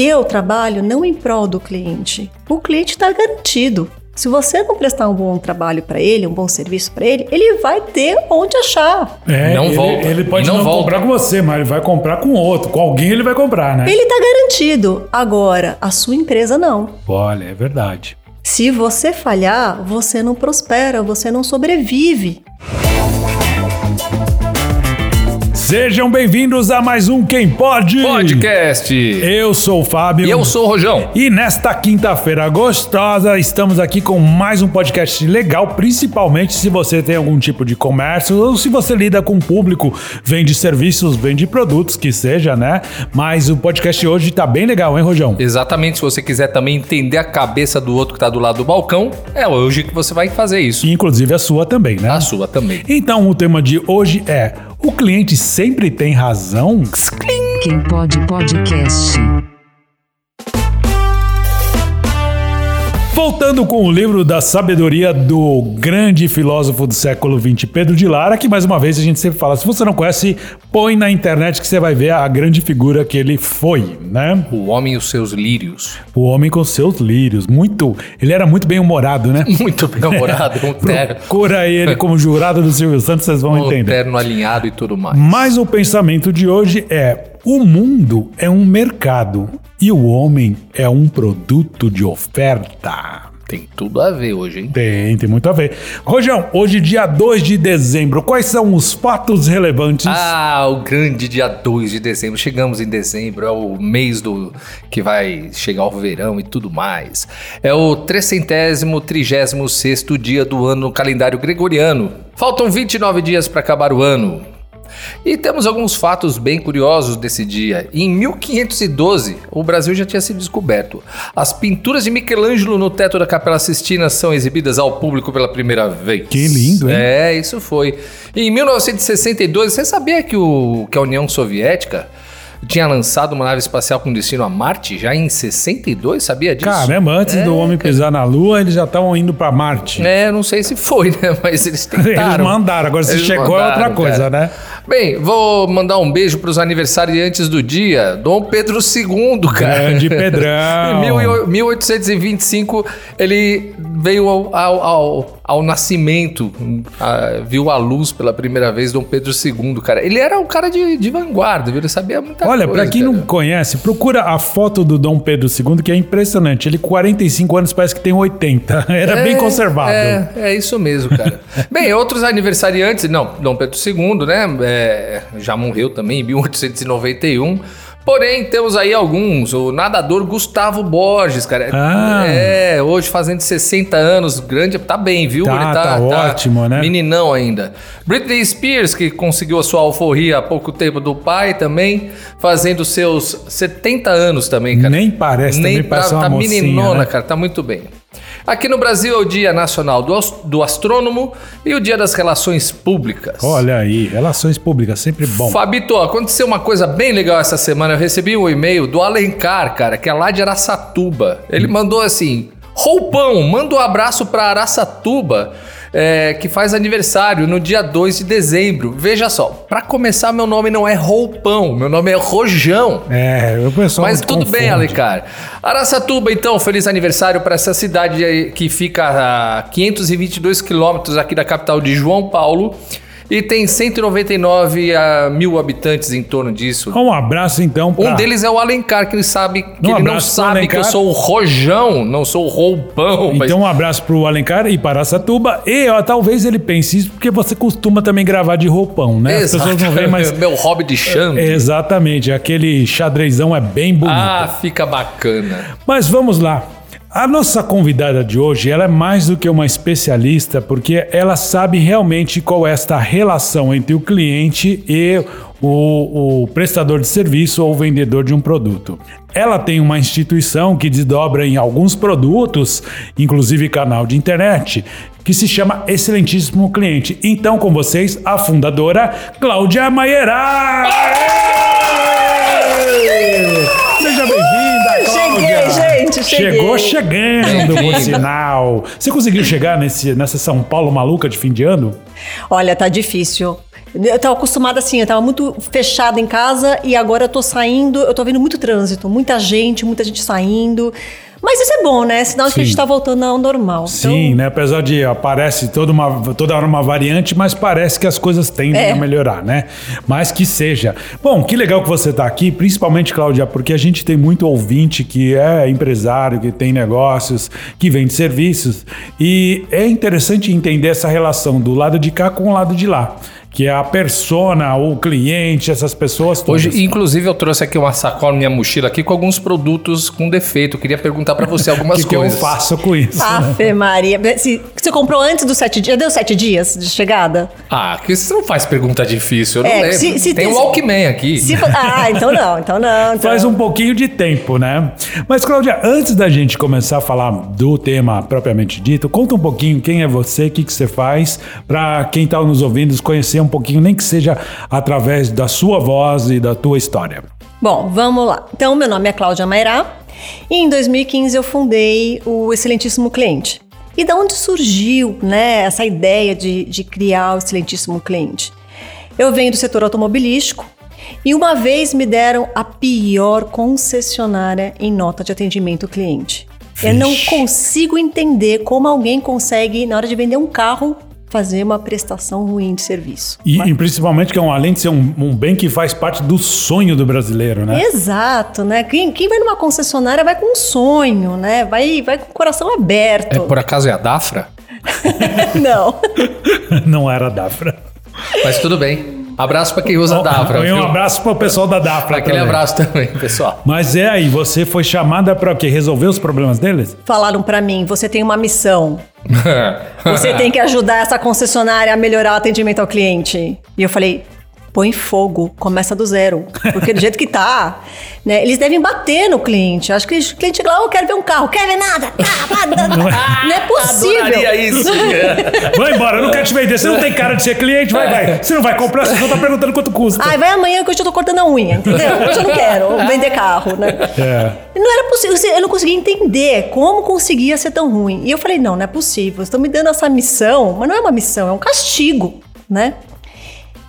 Eu trabalho não em prol do cliente. O cliente está garantido. Se você não prestar um bom trabalho para ele, um bom serviço para ele, ele vai ter onde achar. É, Não ele, volta. Ele pode E não não, volta. comprar com você, mas ele vai comprar com outro. Com alguém ele vai comprar, né? Ele está garantido. Agora, a sua empresa não. Olha, é verdade. Se você falhar, você não prospera, você não sobrevive. Sejam bem-vindos a mais um Quem Pode. Podcast. Eu sou o Fábio. E eu sou o Rojão. E nesta quinta-feira gostosa, estamos aqui com mais um podcast legal, principalmente se você tem algum tipo de comércio ou se você lida com o público, vende serviços, vende produtos, que seja, né? Mas o podcast hoje tá bem legal, hein, Rojão? Exatamente, se você quiser também entender a cabeça do outro que tá do lado do balcão, é hoje que você vai fazer isso. Inclusive a sua também, né? A sua também. Então, o tema de hoje é: o cliente sempre tem razão? Quem pode podcast. Voltando com o livro da sabedoria do grande filósofo do século XX, Pedro de Lara, que mais uma vez a gente sempre fala, se você não conhece, põe na internet que você vai ver a grande figura que ele foi, né? O homem e os seus lírios. O homem com seus lírios, muito, ele era muito bem humorado, né? Muito bem namorado, com terno, Procura ele como jurado do Silvio Santos, vocês vão com entender. terno alinhado e tudo mais. Mas o pensamento de hoje é: o mundo é um mercado e o homem é um produto de oferta. Tem tudo a ver hoje, hein? Tem, tem muito a ver. Rojão, hoje, dia 2 de dezembro, quais são os fatos relevantes? Ah, o grande dia 2 de dezembro. Chegamos em dezembro, é o mês do que vai chegar o verão e tudo mais. É o trecentésimo, trigésimo sexto dia do ano no calendário gregoriano. Faltam 29 dias para acabar o ano. E temos alguns fatos bem curiosos desse dia. Em 1512, o Brasil já tinha sido descoberto. As pinturas de Michelangelo no teto da Capela Sistina são exibidas ao público pela primeira vez. Que lindo, hein? É, isso foi. Em 1962, você sabia que, o, que a União Soviética tinha lançado uma nave espacial com destino a Marte já em 62? Sabia disso? Caramba, antes É, do homem pisar na Lua, eles já estavam indo pra Marte. É, não sei se foi, né? Mas eles tentaram. Eles mandaram, agora se Eles chegou é outra mandaram, coisa, cara. né? Bem, vou mandar um beijo para os aniversariantes do dia. Dom Pedro II, cara. Grande Pedrão. Em mil- 1825, ele veio ao, ao, ao- ao nascimento, ah, viu a luz pela primeira vez, Dom Pedro II, cara. Ele era um cara de, de vanguarda, viu? Ele sabia muita Olha, coisa. pra quem não cara. conhece, procura a foto do Dom Pedro II, que é impressionante. Ele, com 45 anos, parece que tem 80. Era bem conservado. É, é isso mesmo, cara. Bem, outros aniversariantes, não, Dom Pedro II, né? é, já morreu também em 1891. Porém, temos aí alguns. O nadador Gustavo Borges, cara. Ah. É, hoje fazendo 60 anos, grande, tá bem, viu? Tá, tá ótimo, né? Meninão ainda. Britney Spears, que conseguiu a sua alforria há pouco tempo do pai também, fazendo seus 70 anos também, cara. Nem parece, Nem também parece tá, uma tá mocinha, meninona, né? cara, tá muito bem. Aqui no Brasil é o Dia Nacional do, do Astrônomo e o Dia das Relações Públicas. Olha aí, relações públicas, sempre bom. Fabito, aconteceu uma coisa bem legal essa semana. Eu recebi um e-mail do Alencar, cara, que é lá de Araçatuba. Ele mandou assim: Roupão, manda um abraço pra Araçatuba, é, que faz aniversário no dia 2 de dezembro. Veja só, pra começar, meu nome não é Roupão, meu nome é Rojão. É, o pessoal Mas tudo bem, confunde. Alencar. Araçatuba, então, feliz aniversário para essa cidade que fica a 522 quilômetros aqui da capital de João Paulo. E tem 199 a mil habitantes em torno disso. Um abraço então pra... Um deles é o Alencar, que ele sabe que Um ele não sabe que eu sou o Rojão, não sou o Roupão. mas- Então um abraço pro Alencar e para Satuba. E ó, talvez ele pense isso porque você costuma também gravar de roupão, né? As pessoas não veem, mas... Meu hobby de chão. Exatamente, aquele xadrezão é bem bonito. Ah, fica bacana. Mas vamos lá. A nossa convidada de hoje, ela é mais do que uma especialista, porque ela sabe realmente qual é esta relação entre o cliente e o, o prestador de serviço ou vendedor de um produto. Ela tem uma instituição que desdobra em alguns produtos, inclusive canal de internet, que se chama Excelentíssimo Cliente. Então, com vocês, a fundadora Cláudia Maierá! Cheguei. Chegou chegando, por sinal. Você conseguiu chegar nesse, nessa São Paulo maluca de fim de ano? Olha, tá difícil. Eu tava acostumada assim, eu tava muito fechada em casa e agora eu tô saindo, eu tô vendo muito trânsito, muita gente, muita gente saindo. Mas isso é bom, né? Sinal de que a gente tá voltando ao normal. Sim, Então, né? Apesar de aparece toda, uma, toda hora uma variante, mas parece que as coisas tendem É. a melhorar, né? Mas que seja. Bom, que legal que você está aqui, principalmente, Cláudia, porque a gente tem muito ouvinte que é empresário, que tem negócios, que vende serviços. E é interessante entender essa relação do lado de cá com o lado de lá. Que é a persona, o cliente, essas pessoas todas. Hoje, inclusive, eu trouxe aqui uma sacola, minha mochila aqui, com alguns produtos com defeito. Eu queria perguntar pra você o algumas que, que eu coisas. faço com isso? né? Afe Maria. Se, você comprou antes dos sete dias? Deu sete dias de chegada? Ah, que você não faz pergunta difícil, eu não É, lembro. se- se tem o Walkman aqui. Se ah, então não, então não. Então... Faz um pouquinho de tempo, né? Mas, Cláudia, antes da gente começar a falar do tema propriamente dito, conta um pouquinho quem é você, o que, que você faz, para quem está nos ouvindo conhecer um pouquinho, nem que seja através da sua voz e da tua história. Bom, vamos lá. Então, meu nome é Cláudia Mairá e em 2015 eu fundei o Excelentíssimo Cliente. E da onde surgiu né, essa ideia de, de criar o Excelentíssimo Cliente? Eu venho do setor automobilístico e uma vez me deram a pior concessionária em nota de atendimento ao cliente. Eu não Vixe. consigo entender como alguém consegue, na hora de vender um carro, fazer uma prestação ruim de serviço. E, e principalmente que é um, além de ser um, um bem que faz parte do sonho do brasileiro, né? Exato, né? Quem, quem vai numa concessionária vai com um sonho, né? Vai, vai com o coração É, aberto. por acaso é a Dafra? Não. Não era a Dafra. Mas tudo bem. Abraço pra quem usa a Dafra. E um viu? abraço para o pessoal da Dafra. Aquele também. abraço também, pessoal. Mas é aí, você foi chamada para o quê? Resolver os problemas deles? Falaram pra mim, você tem uma missão. Você tem que ajudar essa concessionária a melhorar o atendimento ao cliente. E eu falei, põe fogo, começa do zero. Porque do jeito que tá, né? Eles devem bater no cliente. Acho que o cliente lá, eu quero ver um carro, quer ver nada. Tá, tá, tá, tá. Não é possível. Adoraria isso. Vai embora, eu não quero te vender. Você não tem cara de ser cliente, vai, vai. Você não vai comprar, você só tá perguntando quanto custa. Ai, vai amanhã que hoje eu tô cortando a unha, entendeu? Hoje eu não quero vender carro, né? É. Não era possível, eu não conseguia entender como conseguia ser tão ruim. E eu falei, não, não é possível. Vocês estão me dando essa missão, mas não é uma missão, é um castigo, né?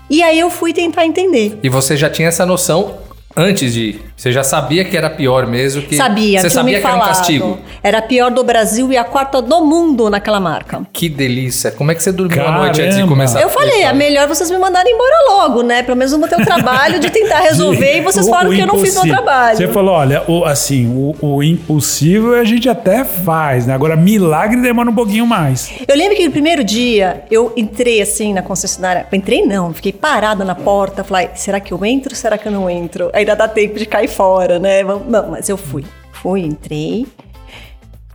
E aí eu fui tentar entender. E você já tinha essa noção antes de ir? Você já sabia que era pior mesmo? Que Sabia, Você sabia me que era um falado. castigo? Era a pior do Brasil e a quarta do mundo naquela marca. Que delícia. Como é que você dormiu a noite antes de Caramba. começar? Eu falei, é melhor vocês me mandarem embora logo, né? Pelo menos eu vou ter o trabalho de tentar resolver e vocês O- falaram o que eu não fiz meu trabalho. Você falou, olha, o, assim, o, o impossível a gente até faz, né? Agora, milagre demora um pouquinho mais. Eu lembro que no primeiro dia eu entrei assim na concessionária. Entrei não, fiquei parada na porta. Falei, será que eu entro? Será que eu não entro? Ainda dá tempo de cair fora, né? Não, mas eu fui. Fui, entrei.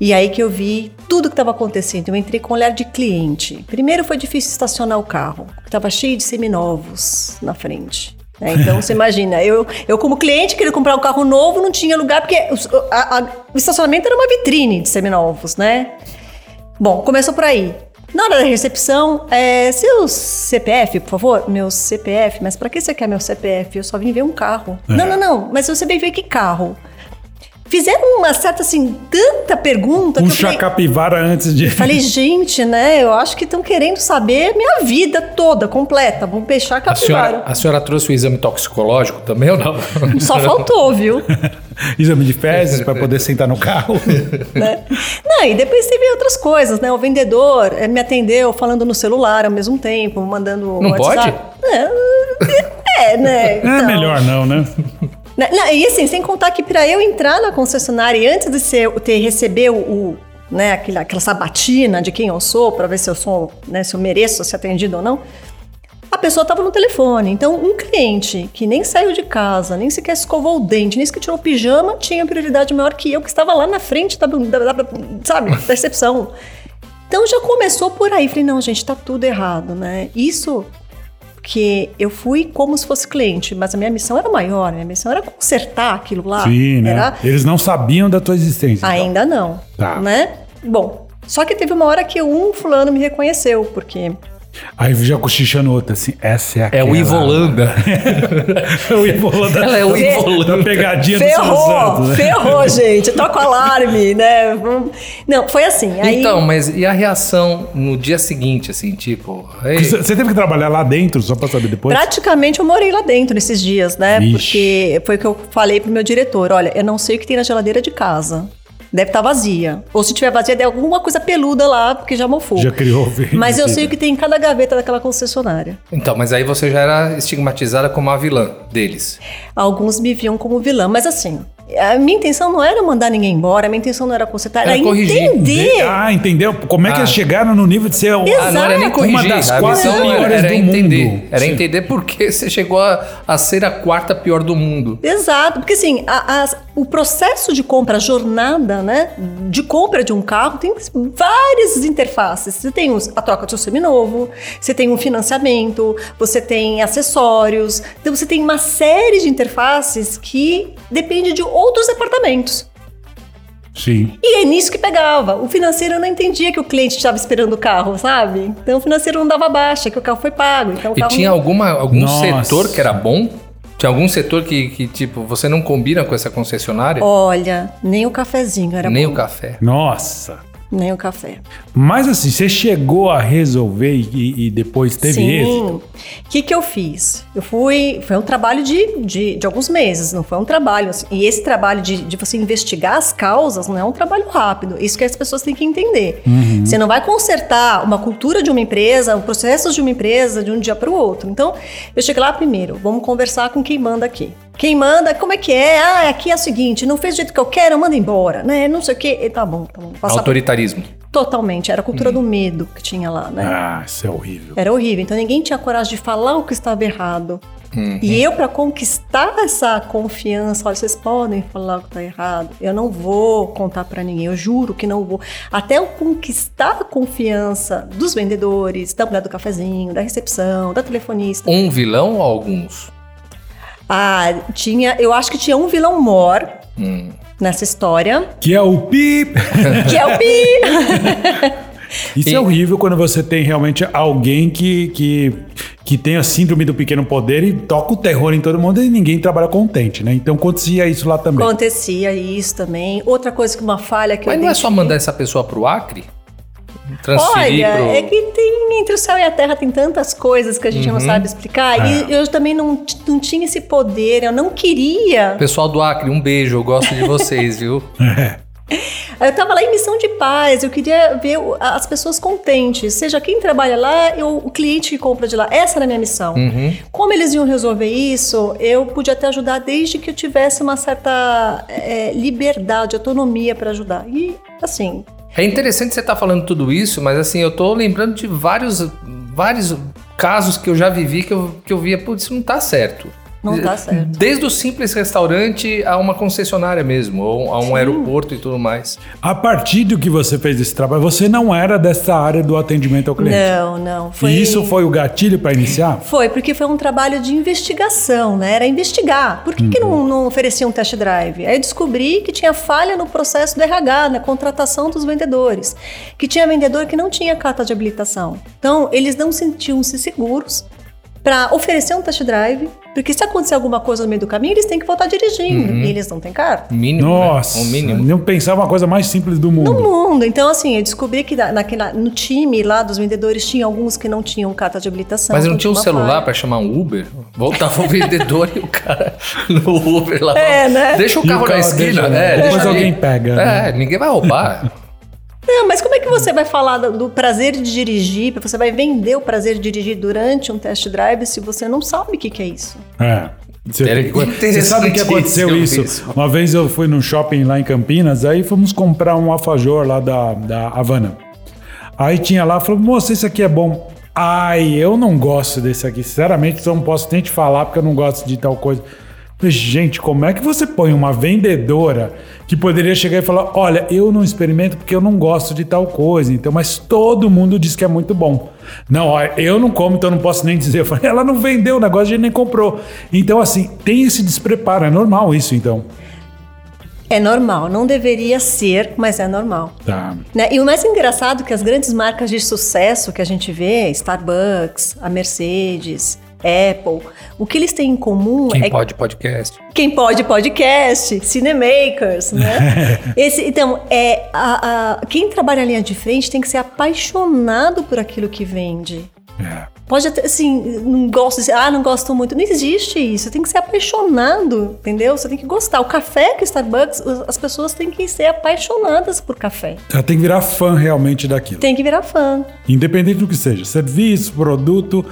E aí que eu vi tudo que estava acontecendo. Eu entrei com olhar de cliente. Primeiro foi difícil estacionar o carro. Estava cheio de seminovos na frente. né? Então você imagina, eu, eu como cliente queria comprar um carro novo, não tinha lugar, porque a- a- o estacionamento era uma vitrine de seminovos, né? Bom, começou por aí. Na hora da recepção, é, seu CPF, por favor? Meu CPF? Mas pra que você quer meu CPF? Eu só vim ver um carro. É. Não, não, não. Mas você veio ver que carro? Fizeram uma certa, assim, tanta pergunta que eu Puxa a falei, capivara antes de. falei, gente, né? Eu acho que estão querendo saber minha vida toda, completa. Vamos fechar a A senhora, capivara. a senhora trouxe o exame toxicológico também ou não? Só faltou, viu? Exame de fezes para poder sentar no carro. né? Não, e depois teve outras coisas, né? O vendedor eh, me atendeu falando no celular ao mesmo tempo, mandando Não WhatsApp. É, é, né? É Então, melhor não, né? Não, e assim, sem contar que para eu entrar na concessionária e antes de ser, ter receber o, o, né, aquela, aquela sabatina de quem eu sou, para ver se eu sou, né, se eu mereço ser atendido ou não, a pessoa estava no telefone. Então, um cliente que nem saiu de casa, nem sequer escovou o dente, nem sequer tirou o pijama, tinha prioridade maior que eu, que estava lá na frente da, da, da- sabe, da recepção. Então já começou por aí. Falei, não, gente, tá tudo errado, né? Isso que eu fui como se fosse cliente, mas a minha missão era maior, a minha missão era consertar aquilo lá. Sim, né? Era Eles não sabiam da tua existência. então. Ainda não. Tá. Né? Bom, só que teve uma hora que um fulano me reconheceu, porque Aí já cochichando outra, assim, essa é É aquela. o Ivolanda. é o Ivolanda. Ela é o Ivolanda. Da pegadinha do Ferrou, Santos, né? ferrou, gente. Toca o alarme, né? Não, foi assim. Aí, Então, mas e a reação no dia seguinte, assim, tipo... você teve que trabalhar lá dentro, só pra saber depois? Praticamente eu morei lá dentro nesses dias, né? Ixi. Porque foi o que eu falei pro meu diretor: olha, eu não sei o que tem na geladeira de casa. Deve estar vazia. Ou se tiver vazia, deve alguma coisa peluda lá, porque já mofou. Já criou. Mas eu sei o que tem em cada gaveta daquela concessionária. Então, mas aí você já era estigmatizada como a vilã deles. Alguns me viam como vilã, mas assim, a minha intenção não era mandar ninguém embora, a minha intenção não era consertar, Era era corrigir. entender. Ah, entendeu? Como é que Ah. eles chegaram no nível de ser o- Ah, não era nem Exato. corrigir. Uma das a quatro missão piores era do entender. mundo. Era Sim. entender por que você chegou a, a ser a quarta pior do mundo. Exato, porque assim, a- as- o processo de compra, a jornada, né, de compra de um carro tem várias interfaces. Você tem a troca do seu seminovo, você tem um financiamento, você tem acessórios, então você tem uma série de interfaces que depende de outros departamentos. Sim. E é nisso que pegava. O financeiro não entendia que o cliente estava esperando o carro, sabe? Então o financeiro não dava baixa, que o carro foi pago. Então, o E tinha não- alguma, algum Nossa. setor que era bom? Tinha algum setor que, que, tipo, você não combina com essa concessionária? Olha, nem o cafezinho era Nem bom. o café. Nossa. Nem o café. Mas assim, você chegou a resolver e, e depois teve Sim. êxito? O que, que eu fiz? Eu fui. Foi um trabalho de, de, de alguns meses, não foi um trabalho. assim, e esse trabalho de, de você investigar as causas não é um trabalho rápido. Isso que as pessoas têm que entender. Uhum. Você não vai consertar uma cultura de uma empresa, processos de uma empresa de um dia para o outro. Então, eu cheguei lá primeiro, vamos conversar com quem manda aqui. Quem manda, como é que é? Ah, aqui é o seguinte, não fez do jeito que eu quero, manda embora, né? Não sei o quê. E Tá bom, tá bom. Passar Autoritarismo. Totalmente, era a cultura do medo que tinha lá, né? Ah, isso é horrível. Era horrível. Então ninguém tinha coragem de falar o que estava errado. Uhum. E eu, para conquistar essa confiança, olha, vocês podem falar o que está errado. Eu não vou contar para ninguém, eu juro que não vou. Até eu conquistar a confiança dos vendedores, da mulher do cafezinho, da recepção, da telefonista. Um vilão ou alguns? Ah, tinha, eu acho que tinha um vilão mor Hum. nessa história, Que é o pip. que é o Pi. Isso E- é horrível quando você tem realmente alguém que, que, que tem a síndrome do pequeno poder e toca o terror em todo mundo e ninguém trabalha contente, né? Então acontecia isso lá também. Acontecia isso também. Outra coisa que uma falha que Mas eu não é só mandar essa pessoa pro Acre? Transferir Olha, pro... é que tem entre o céu e a terra tem tantas coisas que a gente não sabe explicar. E eu também não, não tinha esse poder, eu não queria. Pessoal do Acre, um beijo, eu gosto de vocês, viu? Eu tava lá em missão de paz, eu queria ver as pessoas contentes. Seja quem trabalha lá, eu, o cliente que compra de lá. Essa era a minha missão. Como eles iam resolver isso, eu pude até ajudar desde que eu tivesse uma certa é, liberdade, autonomia para ajudar. E assim, É interessante você estar falando tudo isso, mas assim, eu tô lembrando de vários, vários casos que eu já vivi que eu, que eu via, putz, isso não tá certo. Não tá certo. Desde o simples restaurante a uma concessionária mesmo, ou a um aeroporto e tudo mais. A partir do que você fez esse trabalho, você não era dessa área do atendimento ao cliente. não, não. Foi... E isso foi o gatilho para iniciar? Foi, porque foi um trabalho de investigação, né? Era investigar. Por que, que não, não oferecia um test drive? Aí eu descobri que tinha falha no processo do RH, na contratação dos vendedores. Que tinha vendedor que não tinha carta de habilitação. Então, eles não sentiam-se seguros para oferecer um test drive, porque se acontecer alguma coisa no meio do caminho, eles têm que voltar dirigindo. E eles não têm carta. Mínimo, Nossa, né? Um mínimo. não pensava uma coisa mais simples do mundo. No mundo. Então, assim, eu descobri que na- naquela, no time lá dos vendedores tinha alguns que não tinham carta de habilitação. Mas não tinha um celular pra chamar um Uber? Voltava o vendedor e o cara no Uber lá. É, né? Deixa o E o carro na carro esquina. deixa, é, depois deixa ali. alguém pega, É, né? ninguém vai roubar. Não, mas como é que você vai falar do, do prazer de dirigir? Você vai vender o prazer de dirigir durante um test drive se você não sabe o que, que é isso? É. Você, você sabe que aconteceu isso? isso. Uma vez eu fui num shopping lá em Campinas, aí fomos comprar um alfajor lá da, da Havana. Aí tinha lá, falou, moça, esse aqui é bom. Ai, eu não gosto desse aqui. Sinceramente, eu não posso nem te falar porque eu não gosto de tal coisa. Gente, como é que você põe uma vendedora que poderia chegar e falar: Olha, eu não experimento porque eu não gosto de tal coisa, então, mas todo mundo diz que é muito bom. Não, ó, eu não como, então eu não posso nem dizer. Eu falei, ela não vendeu o negócio, a gente nem comprou. Então, assim, tem esse despreparo, é normal isso, então. É normal, não deveria ser, mas é normal. Tá. Né? E o mais engraçado é que as grandes marcas de sucesso que a gente vê, Starbucks, a Mercedes, Apple, o que eles têm em comum Quem é pode podcast? quem pode podcast, cinemakers, né? Esse, então, é, a, a- quem trabalha na linha de frente tem que ser apaixonado por aquilo que vende. É. Pode até, assim, não gosto, de- ah, não gosto muito. Não existe isso. Tem que ser apaixonado, entendeu? Você tem que gostar. O café que o Starbucks, as pessoas têm que ser apaixonadas por café. Ela tem que virar fã realmente daquilo. Tem que virar fã. Independente do que seja, serviço, produto,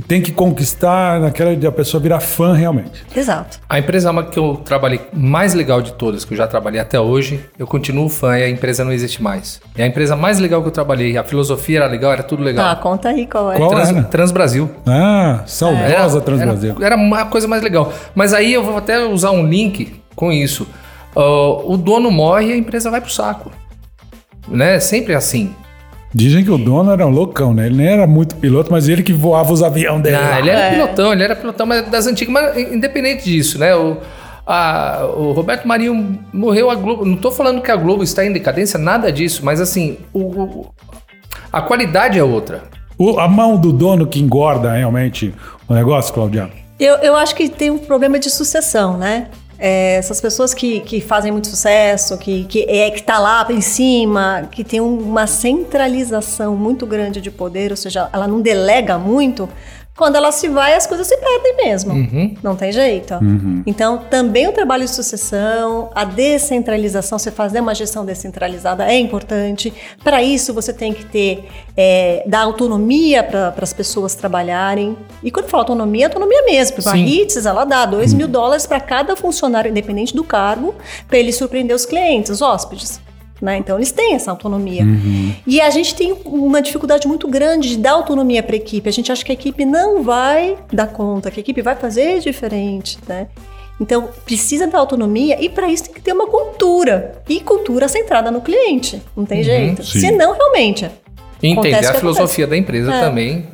tem que conquistar naquela de a pessoa virar fã realmente. Exato. A empresa que eu trabalhei mais legal de todas, que eu já trabalhei até hoje, eu continuo fã e a empresa não existe mais. É a empresa mais legal que eu trabalhei. A filosofia era legal, era tudo legal. Ah, conta aí qual é. Qual Trans, era? Transbrasil. Ah, saudosa Transbrasil. Era, era uma coisa mais legal. Mas aí eu vou até usar um link com isso. Ah, o dono morre e a empresa vai pro saco. Né? Sempre assim. Dizem que o dono era um loucão, né? Ele nem era muito piloto, mas ele que voava os aviões dele. Ah, ele era É. pilotão, ele era pilotão mas das antigas, mas independente disso, né? O, a- o Roberto Marinho morreu a Globo. Não tô falando que a Globo está em decadência, nada disso, mas assim, o- o- a qualidade é outra. O- a mão do dono que engorda realmente o negócio, Claudiano. Eu, eu acho que tem um problema de sucessão, né? É, essas pessoas que, que fazem muito sucesso, que, que, é, que tá lá em cima, que tem uma centralização muito grande de poder, ou seja, ela não delega muito, quando ela se vai, as coisas se perdem mesmo. Não tem jeito. Então, também o trabalho de sucessão, a descentralização, você fazer uma gestão descentralizada é importante. Para isso, você tem que ter, é, dar autonomia para as pessoas trabalharem. E quando fala autonomia, autonomia mesmo. Porque a. HITS, ela dá 2 mil dólares para cada funcionário, independente do cargo, para ele surpreender os clientes, os hóspedes. Né? Então, eles têm essa autonomia. E a gente tem uma dificuldade muito grande de dar autonomia para a equipe. A gente acha que a equipe não vai dar conta, que a equipe vai fazer diferente. Né? Então, precisa dar autonomia e para isso tem que ter uma cultura. E cultura centrada no cliente. Não tem jeito. sim. Senão, realmente. E entender a filosofia da empresa É. também,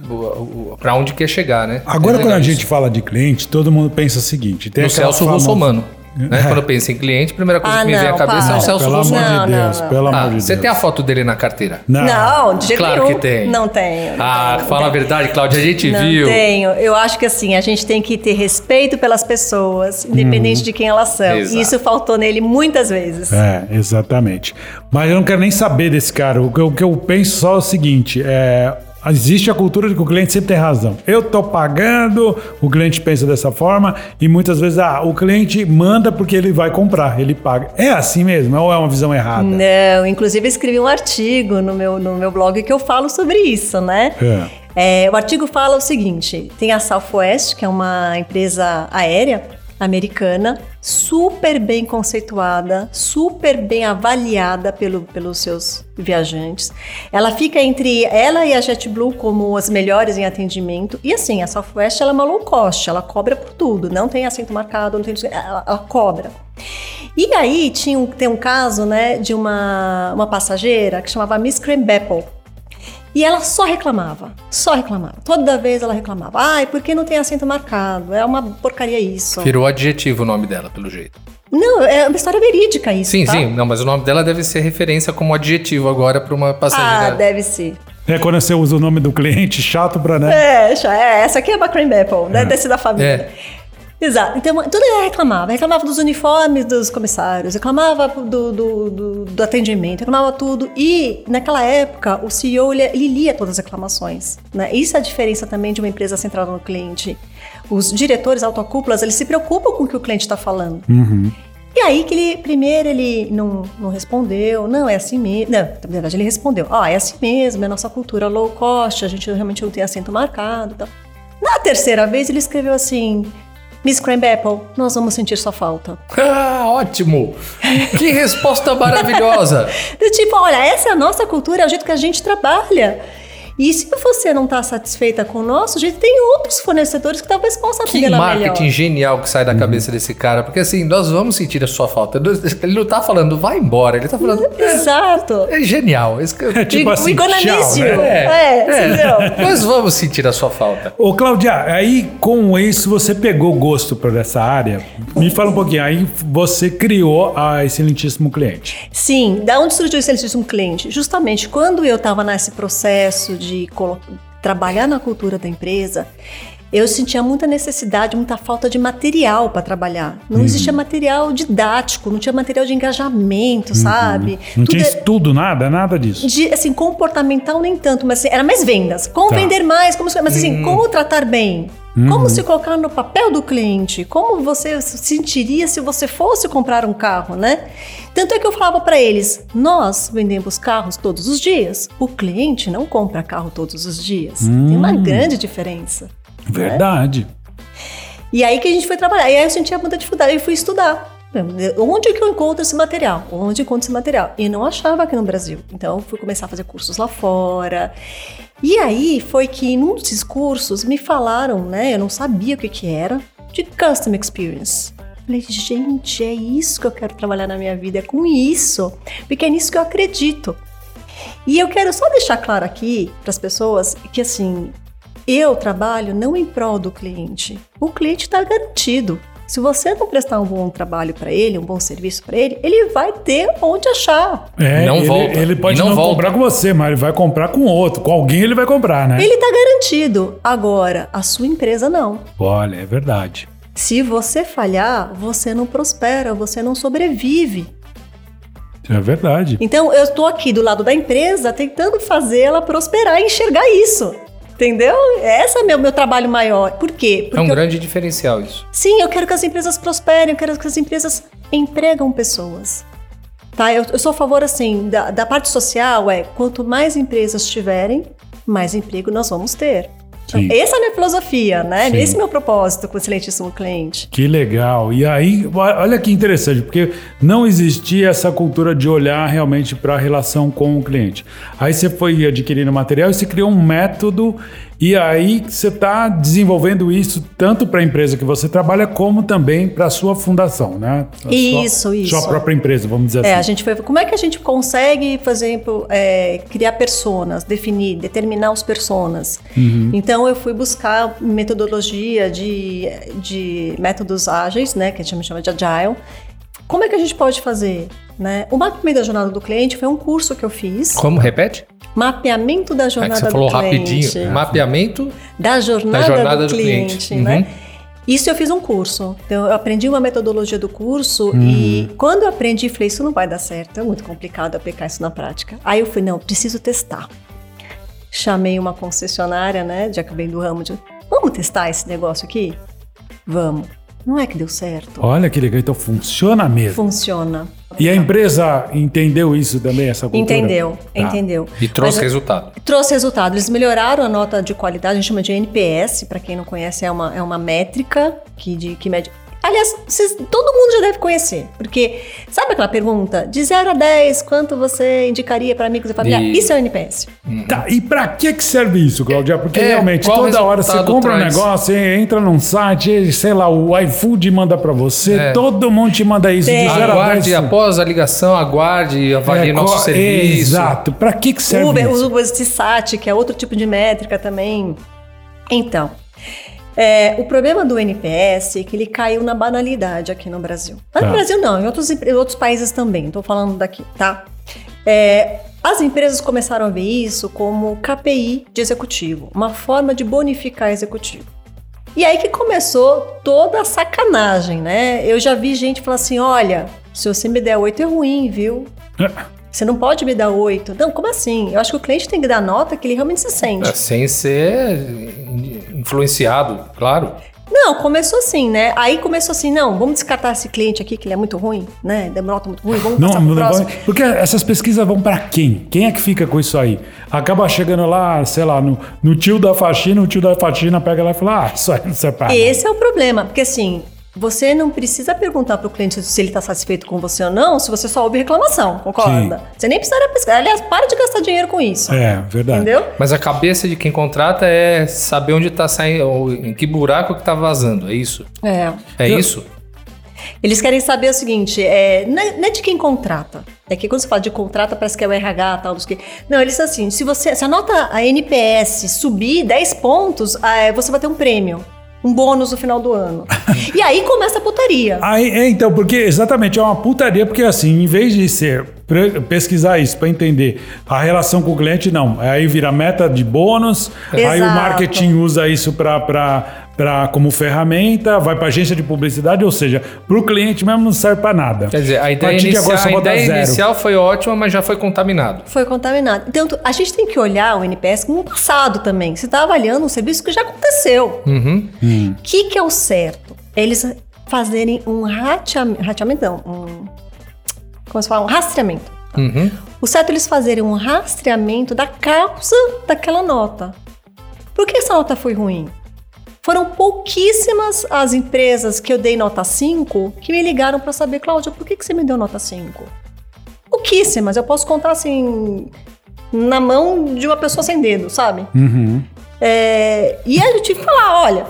para onde quer chegar, né? Agora, É quando a gente fala de cliente, todo mundo pensa o seguinte: tem No Celso famosa- Russomano. Né? É. Quando eu penso em cliente, a primeira coisa Ah, que me vem à não, cabeça é para. o Celso Pelo amor. Não, de não, Deus, não. pelo Ah, amor de você Deus. tem a foto dele na carteira? Não, de jeito Claro nenhum. que tem. Não tenho. não Ah, tenho, fala a não tenho. verdade, Cláudia, a gente Não viu. tenho. Eu acho que assim, a gente tem que ter respeito pelas pessoas, independente de quem elas são. Exato. E isso faltou nele muitas vezes. É, exatamente. Mas eu não quero nem saber desse cara. O que, eu- o que eu penso só é o seguinte: é, existe a cultura de que o cliente sempre tem razão. Eu tô pagando, o cliente pensa dessa forma, e muitas vezes ah, o cliente manda porque ele vai comprar, ele paga. É assim mesmo? Ou é uma visão errada? Não, inclusive eu escrevi um artigo no meu, no meu blog que eu falo sobre isso, né? É. É, o artigo fala o seguinte: tem a Southwest, que é uma empresa aérea americana, super bem conceituada, super bem avaliada pelo, pelos seus viajantes. Ela fica entre ela e a JetBlue como as melhores em atendimento. E assim, a Southwest ela é uma low cost, ela cobra por tudo, não tem assento marcado, não tem, ela, ela cobra. E aí tinha um, tem um caso, né, de uma, uma passageira que chamava Miss Crembeple. E ela só reclamava, só reclamava. Toda vez ela reclamava. Ai, por que não tem assento marcado? É uma porcaria isso. Virou adjetivo o nome dela, pelo jeito. Não, é uma história verídica isso, Sim, tá? sim. Não, mas o nome dela deve ser referência como adjetivo agora para uma Ah, passageira. deve ser. É quando você usa o nome do cliente chato pra, né? É, é, essa aqui é a Cream Apple, deve ter sido da família. É. Exato. Então, tudo ela reclamava. Reclamava dos uniformes dos comissários, reclamava do, do, do, do atendimento, reclamava tudo. E, naquela época, o CEO, ele, ele lia todas as reclamações. Né? Isso é a diferença também de uma empresa centrada no cliente. Os diretores autocúpulas, eles se preocupam com o que o cliente está falando. E aí que ele, primeiro ele não, não respondeu, não, é assim mesmo. Não, na verdade ele respondeu, ó, é assim mesmo, é nossa cultura low cost, a gente realmente não tem assento marcado e tal. Na terceira vez ele escreveu assim, Miss Crabapple, nós vamos sentir sua falta. Ah, ótimo! Que resposta maravilhosa! Do tipo, olha, essa é a nossa cultura, é o jeito que a gente trabalha. E se você não está satisfeita com o nosso jeito, tem outros fornecedores que talvez possam Que atender marketing melhor. genial que sai da cabeça desse cara. Porque assim, nós vamos sentir a sua falta. Ele não tá falando, vai embora. Ele tá falando, Exato. é genial. Esse É tipo assim, gonna tchau, miss you. né? É, entendeu? Nós vamos sentir a sua falta. Ô, Cláudia, aí com isso você pegou gosto por essa área. Me fala um pouquinho. Aí você criou a Excelentíssimo Cliente. Sim, da onde surgiu exercício um cliente? Justamente quando eu estava nesse processo de colo- trabalhar na cultura da empresa, eu sentia muita necessidade, muita falta de material para trabalhar. Não existia material didático, não tinha material de engajamento, sabe? Não Tudo tinha é- estudo, nada, nada disso. de, assim, comportamental nem tanto, mas assim, era mais vendas. Como Tá. vender mais, como, mas assim, como tratar bem. Como se colocar no papel do cliente? Como você se sentiria se você fosse comprar um carro, né? Tanto é que eu falava para eles: nós vendemos carros todos os dias. O cliente não compra carro todos os dias. Tem uma grande diferença. Verdade. E aí que a gente foi trabalhar. E aí eu sentia muita dificuldade. Eu fui estudar. Onde que eu encontro esse material? Onde eu encontro esse material? E não achava aqui no Brasil. Então eu fui começar a fazer cursos lá fora. E aí foi que num desses cursos me falaram, né? Eu não sabia o que que era, de Custom Experience. Falei, gente, é isso que eu quero trabalhar na minha vida, é com isso. Porque é nisso que eu acredito. E eu quero só deixar claro aqui para as pessoas que assim, eu trabalho não em prol do cliente. O cliente está garantido. Se você não prestar um bom trabalho para ele, um bom serviço para ele, ele vai ter onde achar. É, Não ele, volta. Ele pode não não, volta. comprar com você, mas ele vai comprar com outro. Com alguém ele vai comprar, né? Ele está garantido. Agora, a sua empresa não. Olha, é verdade. Se você falhar, você não prospera, você não sobrevive. É verdade. Então, eu estou aqui do lado da empresa tentando fazer ela prosperar e enxergar isso. Entendeu? Esse é meu, meu trabalho maior. Por quê? É Porque um eu- grande diferencial isso. Sim, eu quero que as empresas prosperem, eu quero que as empresas empregam pessoas. Tá? Eu, eu sou a favor, assim, da, da parte social é quanto mais empresas tiverem, mais emprego nós vamos ter. Então, Sim. essa é a minha filosofia, né? Sim. Esse é o meu propósito com o excelentíssimo cliente. Que legal. E aí, olha que interessante, porque não existia essa cultura de olhar realmente para a relação com o cliente. Aí você foi adquirindo material e você criou um método, e aí você está desenvolvendo isso tanto para a empresa que você trabalha, como também para a sua fundação, né? A Isso, sua, isso. Sua própria empresa, vamos dizer É, a assim. gente foi. Como é que a gente consegue, por exemplo, é, criar personas, definir, determinar os personas? Uhum. Então eu fui buscar metodologia de, de métodos ágeis, né? Que a gente chama de agile. Como é que a gente pode fazer? Né? O mapeamento da jornada do cliente foi um curso que eu fiz. Como? Repete? Mapeamento da É que jornada você falou do cliente. rapidinho. Mapeamento. Da jornada, Da jornada do, do cliente, cliente. né? Uhum. Isso eu fiz um curso. Então, eu aprendi uma metodologia do curso Uhum. e quando eu aprendi, falei, isso não vai dar certo, é muito complicado aplicar isso na prática. Aí eu falei, não, preciso testar. Chamei uma concessionária, né, já que eu venho do ramo de, vamos testar esse negócio aqui? Vamos. Não é que deu certo. Olha que legal, então funciona mesmo. Funciona. E a empresa entendeu isso também, essa cultura? Entendeu, Tá. entendeu. E trouxe Mas- resultado. Trouxe resultado. Eles melhoraram a nota de qualidade, a gente chama de NPS, para quem não conhece, é uma, é uma métrica que, de, que mede. Aliás, vocês- todo mundo já deve conhecer, porque sabe aquela pergunta? De 0 a 10, quanto você indicaria para amigos e família? E- Isso é o NPS. Tá, e pra que que serve isso, Claudia? Porque É, realmente toda hora você compra um traz? negócio, você entra num site, sei lá, o iFood manda pra você, É. todo mundo te manda isso Tem. de 0 a 10. Aguarde, após a ligação, aguarde, avalie É, nosso serviço. Exato. Pra que que serve Uber, isso? o Uber que é outro tipo de métrica também. Então, é, o problema do NPS é que ele caiu na banalidade aqui no Brasil. Mas Tá. no Brasil não, em outros, em outros países também, estou falando daqui, tá? É, as empresas começaram a ver isso como KPI de executivo, uma forma de bonificar executivo. E aí que começou toda a sacanagem, né? Eu já vi gente falar assim: olha, se você me der oito é ruim, viu? Você não pode me dar oito. Não, como assim? Eu acho que o cliente tem que dar nota que ele realmente se sente. É, Sem ser influenciado, claro. Não, começou assim, né? Aí começou assim, não, vamos descartar esse cliente aqui, que ele é muito ruim, né? Deu nota muito ruim, vamos Não, passar pro não próximo. vai- porque essas pesquisas vão pra quem? Quem é que fica com isso aí? Acaba chegando lá, sei lá, no, no tio da faxina, o tio da faxina pega lá e fala: Ah, isso aí não nada. Esse é o problema, porque assim, Você não precisa perguntar para o cliente se ele está satisfeito com você ou não, se você só ouve reclamação, concorda? Sim. Você nem precisaria pesquisar. Aliás, para de gastar dinheiro com isso. É, verdade. Entendeu? Mas a cabeça de quem contrata é saber onde tá saindo, em que buraco que tá vazando, é isso? É. É Eu- isso? Eles querem saber o seguinte, é, não, é, não é de quem contrata. É que quando você fala de contrata, parece que é o RH tal, dos que. Não, eles assim, se você. Se a nota a NPS subir 10 pontos, ah, é, você vai ter um prêmio. Um bônus no final do ano. e aí começa a putaria. Aí, é, então, porque exatamente é uma putaria, porque assim, em vez de ser pesquisar isso para entender a relação com o cliente, não. Aí vira meta de bônus, aí o Exato. marketing usa isso para como ferramenta, vai para agência de publicidade, ou seja, para o cliente mesmo não serve para nada. Quer dizer, a ideia, de inicial, a ideia inicial foi ótima, mas já foi contaminado. Foi contaminado. Então, a gente tem que olhar o NPS como um passado também. Você está avaliando um serviço que já aconteceu. Uhum. O que, que é o certo? Eles fazerem um rateamento. Rateamento não. Um, como se fala? Um rastreamento. Uhum. O certo é eles fazerem um rastreamento da causa daquela nota. Por que essa nota foi ruim? Foram pouquíssimas as empresas que eu dei nota 5 que me ligaram para saber, Cláudia, por que, que você me deu nota 5? Pouquíssimas. Eu posso contar assim, na mão de uma pessoa sem dedo, sabe? Uhum. É, e aí eu tive que falar, olha,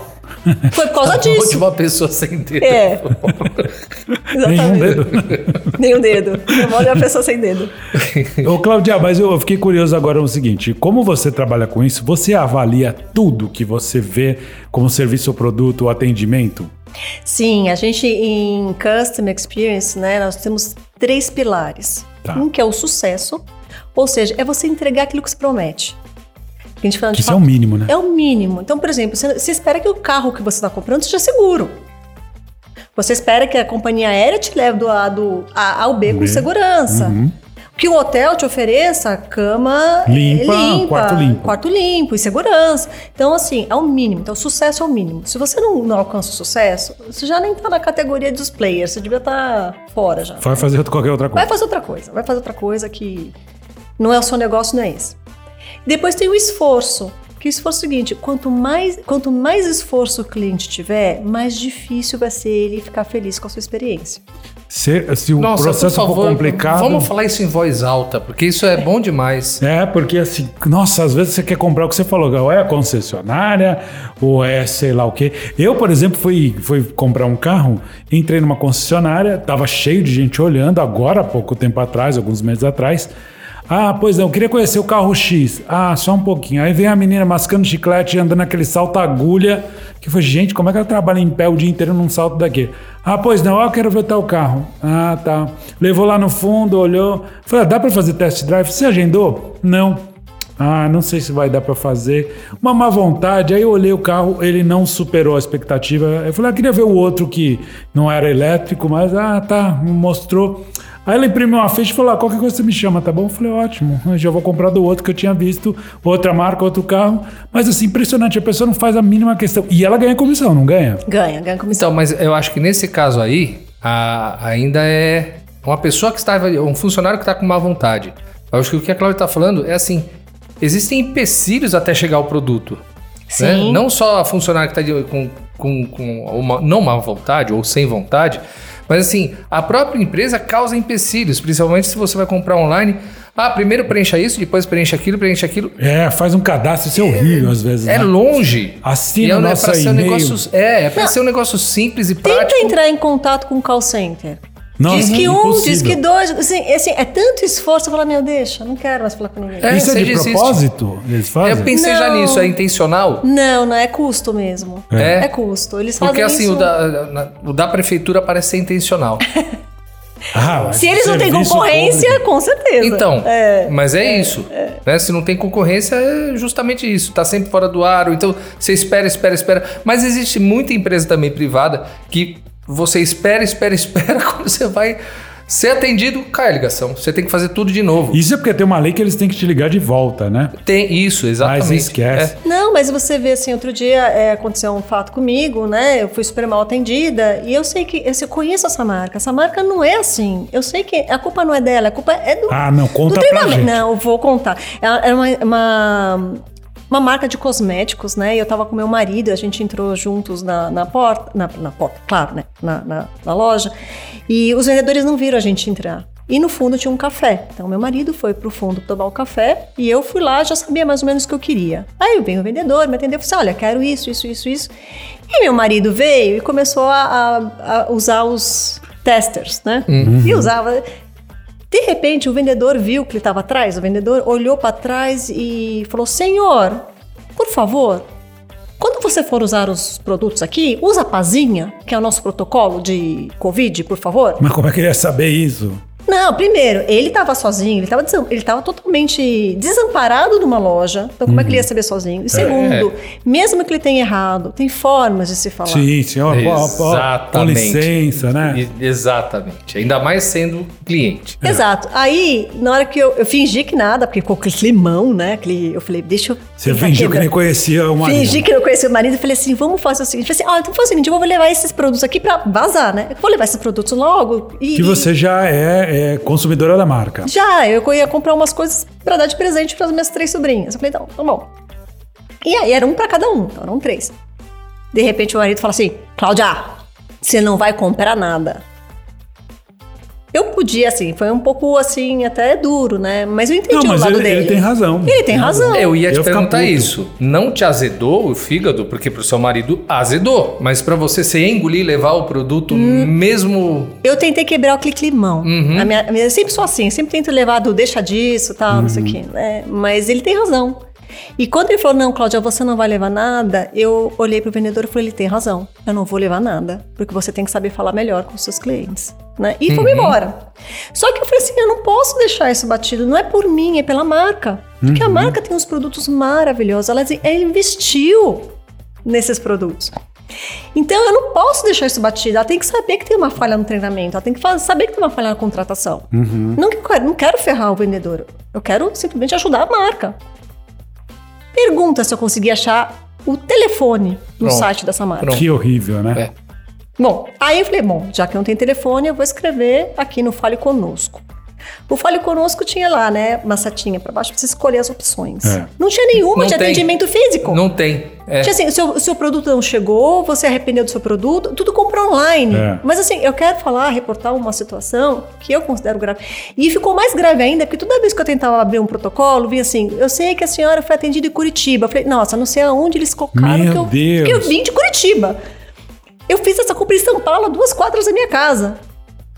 foi por causa De disso. uma pessoa sem dedo. É. Nenhum Exatamente. dedo. Nenhum dedo. Eu de uma pessoa sem dedo. Ô, Claudia, mas eu eu fiquei curioso agora no seguinte: como você trabalha com isso, você avalia tudo que você vê como serviço ou produto ou atendimento? Sim, a gente em Customer Experience, né, nós temos três pilares. Tá. Um que é o sucesso, ou seja, é você entregar aquilo que se promete. A gente fala de isso é o mínimo, né? É o mínimo. Então, por exemplo, você, você espera que o carro que você está comprando seja seguro. Você espera que a companhia aérea te leve do A, do A ao B com segurança. Uhum. Que o hotel te ofereça cama eh, Limpa, quarto limpo. quarto limpo e segurança. Então, assim, é o mínimo. Então, o sucesso é o mínimo. Se você não, não alcança o sucesso, você já nem tá na categoria dos players. Você devia estar fora já. Vai fazer qualquer outra Vai coisa. fazer outra coisa. Vai fazer outra coisa que não é o seu negócio, não é esse. Depois tem o esforço. Que o esforço é o seguinte: quanto mais, quanto mais esforço o cliente tiver, mais difícil vai ser ele ficar feliz com a sua experiência. Se, se o Nossa, processo favor, for complicado. vamos falar isso em voz alta, porque isso é bom demais. É, porque assim, nossa, às vezes você quer comprar o que você falou, ou é a concessionária, ou é sei lá o quê. Eu, por exemplo, fui, fui comprar um carro, entrei numa concessionária, tava cheio de gente olhando, agora, há pouco tempo atrás, alguns meses atrás. Ah, pois não, queria conhecer o carro X. Ah, só um pouquinho. Aí vem a menina mascando chiclete e andando naquele salto agulha. Que foi, gente, como é que ela trabalha em pé o dia inteiro num salto daquele? Ah, pois não, eu quero ver tal carro. Ah, tá. Levou lá no fundo, olhou. Falei, ah, dá pra fazer test drive? Você agendou? Não. Ah, não sei se vai dar pra fazer. Uma má vontade. Aí eu olhei o carro, ele não superou a expectativa. Eu falei, ah, queria ver o outro que não era elétrico, mas ah, tá, mostrou. Aí ela imprimiu uma ficha e falou: ah, qualquer coisa você me chama, tá bom? Eu falei, ótimo, eu já vou comprar do outro que eu tinha visto, outra marca, outro carro. Mas assim, impressionante, a pessoa não faz a mínima questão. E ela ganha comissão, não ganha? Ganha, ganha comissão. Então, mas eu acho que nesse caso aí, a- ainda é uma pessoa que está, um funcionário que está com má vontade. Eu acho que o que a Cláudia está falando é assim, existem empecilhos até chegar ao produto. né? Sim. Não só a funcionária que está com, com, com uma, não má vontade ou sem vontade, mas assim, a própria empresa causa empecilhos, principalmente se você vai comprar online. Ah, primeiro preencha isso, depois preencha aquilo, preencha aquilo. É, faz um cadastro, isso é horrível às vezes. É né? longe. Assina é, o é nosso pra ser um e-mail. negócio, é, é para ser um negócio simples e Tenta prático. entrar em contato com o call center. Nossa, diz que um, impossível. diz que dois. Assim, assim, é tanto esforço. Eu falo, meu, deixa, não quero mais falar com ninguém. É, Isso é de desiste. propósito? Eles fazem? Eu pensei já Não. nisso, é intencional? Não, não, é custo mesmo. É. É, custo. Eles Porque assim, isso. o da, o da prefeitura parece ser intencional. Ah, Se eles não têm concorrência, público. com certeza. Então, É. mas é, isso. Né? Se não tem concorrência, é justamente isso. Tá sempre fora do ar. Então você espera, espera, espera. Mas existe muita empresa também privada que você espera, espera, espera. Quando você vai ser atendido, cai a ligação. Você tem que fazer tudo de novo. Isso é porque tem uma lei que eles têm que te ligar de volta, né? Tem isso, exatamente. Mas esquece. É. Não, mas você vê assim, outro dia é, aconteceu um fato comigo, né? Eu fui super mal atendida e eu sei que eu, sei- eu conheço essa marca. Essa marca não é assim. Eu sei que a culpa não é dela, a culpa é do. Ah, não, conta do pra gente. Não, eu vou contar. É é uma, uma- uma marca de cosméticos, né? E eu tava com meu marido, a gente entrou juntos na, na porta, na, na porta, claro, né? Na, na, na loja. E os vendedores não viram a gente entrar. E no fundo tinha um café. Então meu marido foi pro fundo tomar o café e eu fui lá, já sabia mais ou menos o que eu queria. Aí veio o vendedor, me atendeu e falou assim: olha, quero isso, isso, isso, isso. E meu marido veio e começou a, a- a usar os testers, né? E usava. De repente, o vendedor viu que ele estava atrás, o vendedor olhou para trás e falou: Senhor, por favor, quando você for usar os produtos aqui, usa a pazinha, que é o nosso protocolo de Covid, por favor. Mas como é que ele ia saber isso? Não, primeiro, ele estava sozinho, ele estava ele tava totalmente desamparado numa loja. Então, como é que ele ia saber sozinho? E segundo, mesmo que ele tenha errado, tem formas de se falar. Sim, sim. Ó, ó, com Exatamente. licença, né? Exatamente. Ainda mais sendo cliente. Exato. Aí, na hora que eu, eu fingi que nada, porque ficou aquele climão, né? Aquele, eu falei, deixa eu. Você fingiu que nem conhecia o marido. Fingi que não conhecia o marido e falei assim: vamos fazer o seguinte. Falei assim: ó, então faz o seguinte, eu vou levar esses produtos aqui pra vazar, né? Eu vou levar esses produtos logo. E, Que você já é, é consumidora da marca. Já, eu ia comprar umas coisas pra dar de presente para as minhas três sobrinhas. Eu falei, então, tá bom. E aí, era um pra cada um, então eram três. De repente, o marido fala assim: Cláudia, você não vai comprar nada. Eu podia, assim, foi um pouco assim, até duro, né? Mas eu entendi Não, mas o lado ele, dele. ele tem razão. Ele tem razão. Eu ia te Eu perguntar isso. Não te azedou o fígado, porque pro seu marido azedou. Mas pra você se engolir e levar o produto Hum. mesmo. Eu tentei quebrar o clique-limão. Uhum. A minha, eu sempre sou assim, sempre tento levar do deixa disso, tal, não sei o Uhum. quê. né? Mas ele tem razão. E quando ele falou, não, Cláudia, você não vai levar nada, eu olhei pro vendedor e falei, ele tem razão. Eu não vou levar nada, porque você tem que saber falar melhor com os seus clientes. Né? E Uhum. fomos embora. Só que eu falei assim, eu não posso deixar isso batido, não é por mim, é pela marca. Porque Uhum. a marca tem uns produtos maravilhosos, ela, ela investiu nesses produtos. Então eu não posso deixar isso batido. Ela tem que saber que tem uma falha no treinamento, ela tem que saber que tem uma falha na contratação. Não, que eu quero, não quero ferrar o vendedor. Eu quero simplesmente ajudar a marca. Pergunta se eu consegui achar o telefone no Pronto. site dessa marca. Pronto. Que horrível, né? É. Bom, aí eu falei, bom, já que não tem telefone, eu vou escrever aqui no Fale Conosco. O Fale Conosco tinha lá, né, uma setinha para baixo para você escolher as opções. É. Não tinha nenhuma Não de tem. atendimento físico. Não tem. É. Tinha assim, o seu, seu produto não chegou, você arrependeu do seu produto, tudo comprou online. É. Mas assim, eu quero falar, reportar uma situação que eu considero grave. E ficou mais grave ainda, porque toda vez que eu tentava abrir um protocolo, vinha assim, eu sei que a senhora foi atendida em Curitiba. Eu falei, nossa, não sei aonde eles colocaram Meu que eu, Deus. que eu vim de Curitiba. Eu fiz essa compra em São Paulo, duas quadras da minha casa.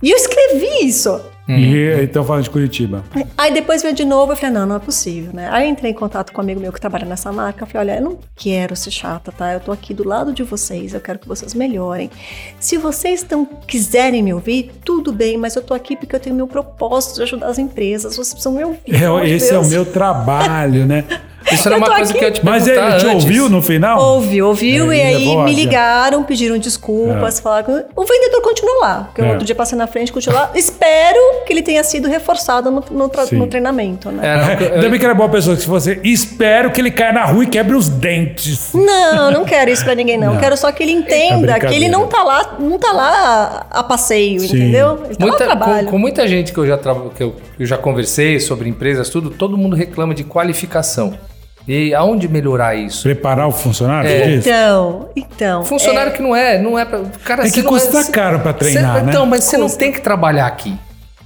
E eu escrevi isso. E então falando de Curitiba. Aí depois veio de novo, eu falei, não, não é possível, né? Aí entrei em contato com um amigo meu que trabalha nessa marca, eu falei, olha, eu não quero ser chata, tá? Eu tô aqui do lado de vocês, eu quero que vocês melhorem. Se vocês não quiserem me ouvir, tudo bem, mas eu tô aqui porque eu tenho meu propósito de ajudar as empresas, vocês precisam me ouvir. É, esse é o Deus. meu trabalho, né? Isso era Eu uma coisa aqui. que eu te Mas ele te antes. ouviu no final? Ouviu, ouviu, É, e aí me ligaram, pediram desculpas, falaram. O vendedor continuou lá, porque É. o outro dia passei na frente, continuou lá. Espero que ele tenha sido reforçado no, no tra- no treinamento, né? É, não, eu- Ainda bem que era boa pessoa, que se você espero que ele caia na rua e quebre os dentes. Não, não quero isso pra ninguém, não. Não. Quero só que ele É entenda que ele não tá lá, não tá lá a passeio, Sim. entendeu? Ele tá Muita- lá trabalho. com, com muita gente que eu já traba- que eu, que eu já conversei sobre empresas, tudo, todo mundo reclama de qualificação. E aonde melhorar isso? Preparar o funcionário? É. Então, então. Funcionário que não é, não é pra, cara, É que custa você- caro pra treinar, você- né? Então, mas você não tem que trabalhar aqui.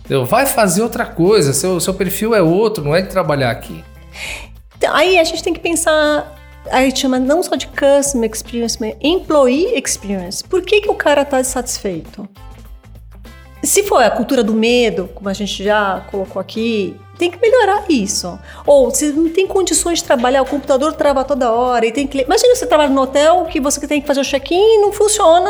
Entendeu? Vai fazer outra coisa, seu, seu perfil é outro, não é de trabalhar aqui. Então, aí a gente tem que pensar. Aí chama não só de customer experience, mas employee experience. Por que, que o cara tá insatisfeito? Se for a cultura do medo, como a gente já colocou aqui, tem que melhorar isso. Ou se não tem condições de trabalhar, o computador trava toda hora e tem que. Imagina você trabalha no hotel que você tem que fazer o check-in e não funciona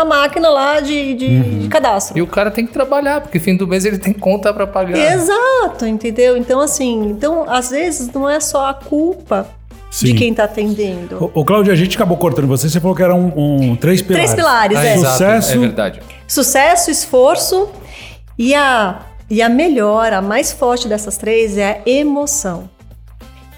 a máquina lá de, de- de cadastro. E o cara tem que trabalhar, porque fim do mês ele tem conta pra pagar. Exato, entendeu? Então, assim, então, às vezes não é só a culpa Sim. de quem tá atendendo. Ô, ô, Cláudio, a gente acabou cortando você. Você falou que eram um, três pilares. Três pilares, Ah, é. exato, Sucesso. é verdade. Sucesso, esforço e a, e a melhor, a mais forte dessas três é a emoção.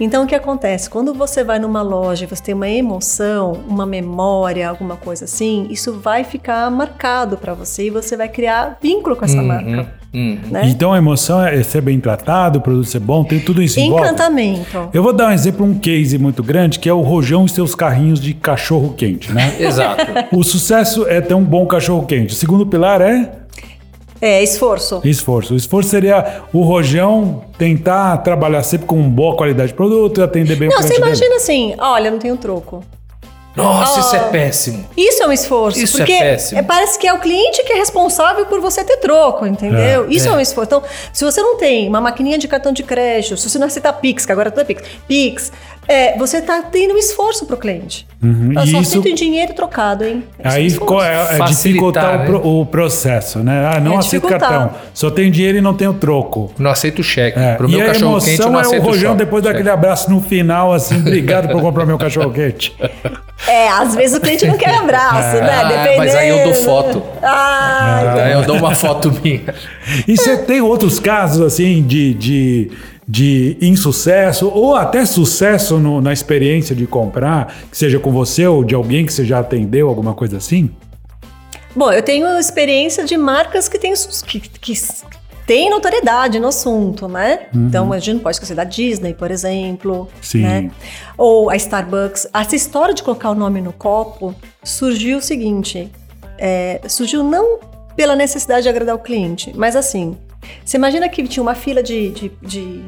Então, o que acontece? Quando você vai numa loja e você tem uma emoção, uma memória, alguma coisa assim, isso vai ficar marcado para você e você vai criar vínculo com essa Uhum. marca. Né? Então a emoção é ser bem tratado, o produto ser bom, tem tudo isso em volta. Encantamento. Eu vou dar um exemplo, um case muito grande, que é o Rojão e seus carrinhos de cachorro quente, né? Exato. o sucesso é ter um bom cachorro quente. O segundo pilar é É, esforço. esforço. O esforço seria o Rojão tentar trabalhar sempre com boa qualidade de produto e atender bem o Não, você cliente dele. imagina assim, olha, não tenho troco. Nossa, isso é Ah. péssimo. Isso é um esforço. Isso é porque péssimo. parece que é o cliente que é responsável por você ter troco, entendeu? Isso é. um esforço. Então, se você não tem uma maquininha de cartão de crédito, se você não aceita Pix, que agora tudo é Pix, Pix, é, você está tendo um esforço pro cliente. Uhum, Eu e só isso- aceito em dinheiro trocado, hein? Isso é Aí qual é, é Facilitar, dificultar o, pro- né? o processo, né? Ah, não É aceito cartão. Só tenho dinheiro e não tenho troco. Não aceito cheque. É, Pro e meu a cachorro quente, emoção não é o rojão depois daquele abraço no final, assim, obrigado por comprar meu cachorro quente. É, às vezes o cliente não quer abraço, né? Ah, Dependendo. mas aí eu dou foto. Ah, então- Aí eu dou uma foto minha. E você tem outros casos, assim, de, de, de insucesso ou até sucesso no- na experiência de comprar, que seja com você ou de alguém que você já atendeu, alguma coisa assim? Bom, eu tenho experiência de marcas que têm, que, que têm notoriedade no assunto, né? Então, a gente não pode esquecer da Disney, por exemplo. Sim. Né? Ou a Starbucks. Essa história de colocar o nome no copo surgiu o seguinte: é, surgiu não pela necessidade de agradar o cliente, mas assim, você imagina que tinha uma fila de, de- de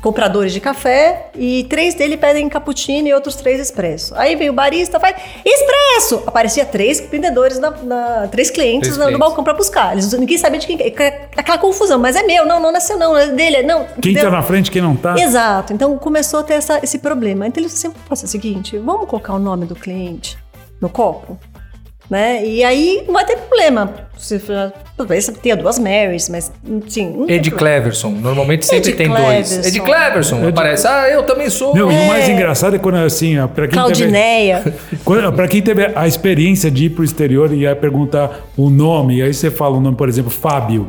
compradores de café e três dele pedem cappuccino e outros três expresso. Aí vem o barista faz expresso! Aparecia três vendedores, na, na- três clientes Três no, clientes. balcão para buscar. Eles, ninguém sabia de quem que é. Aquela confusão, mas é meu, não, não nasceu não, é dele, é- não. Quem entendeu? tá na frente, quem não tá? Exato. Então começou a ter essa- esse problema. Então eles sempre façam o seguinte: vamos colocar o nome do cliente no copo, né? E aí não vai ter problema. Você talvez tenha duas Marys, mas sim. Ed. Cleverson. Normalmente sempre Ed tem dois. Cleverson. Ed Cleverson. Aparece. Ah, eu também sou. Não, e o É. mais engraçado é quando, assim, ó, pra quem teve... Claudineia. Quando- Pra quem teve a experiência de ir pro exterior e aí perguntar o nome, e aí você fala o nome, por exemplo, Fábio.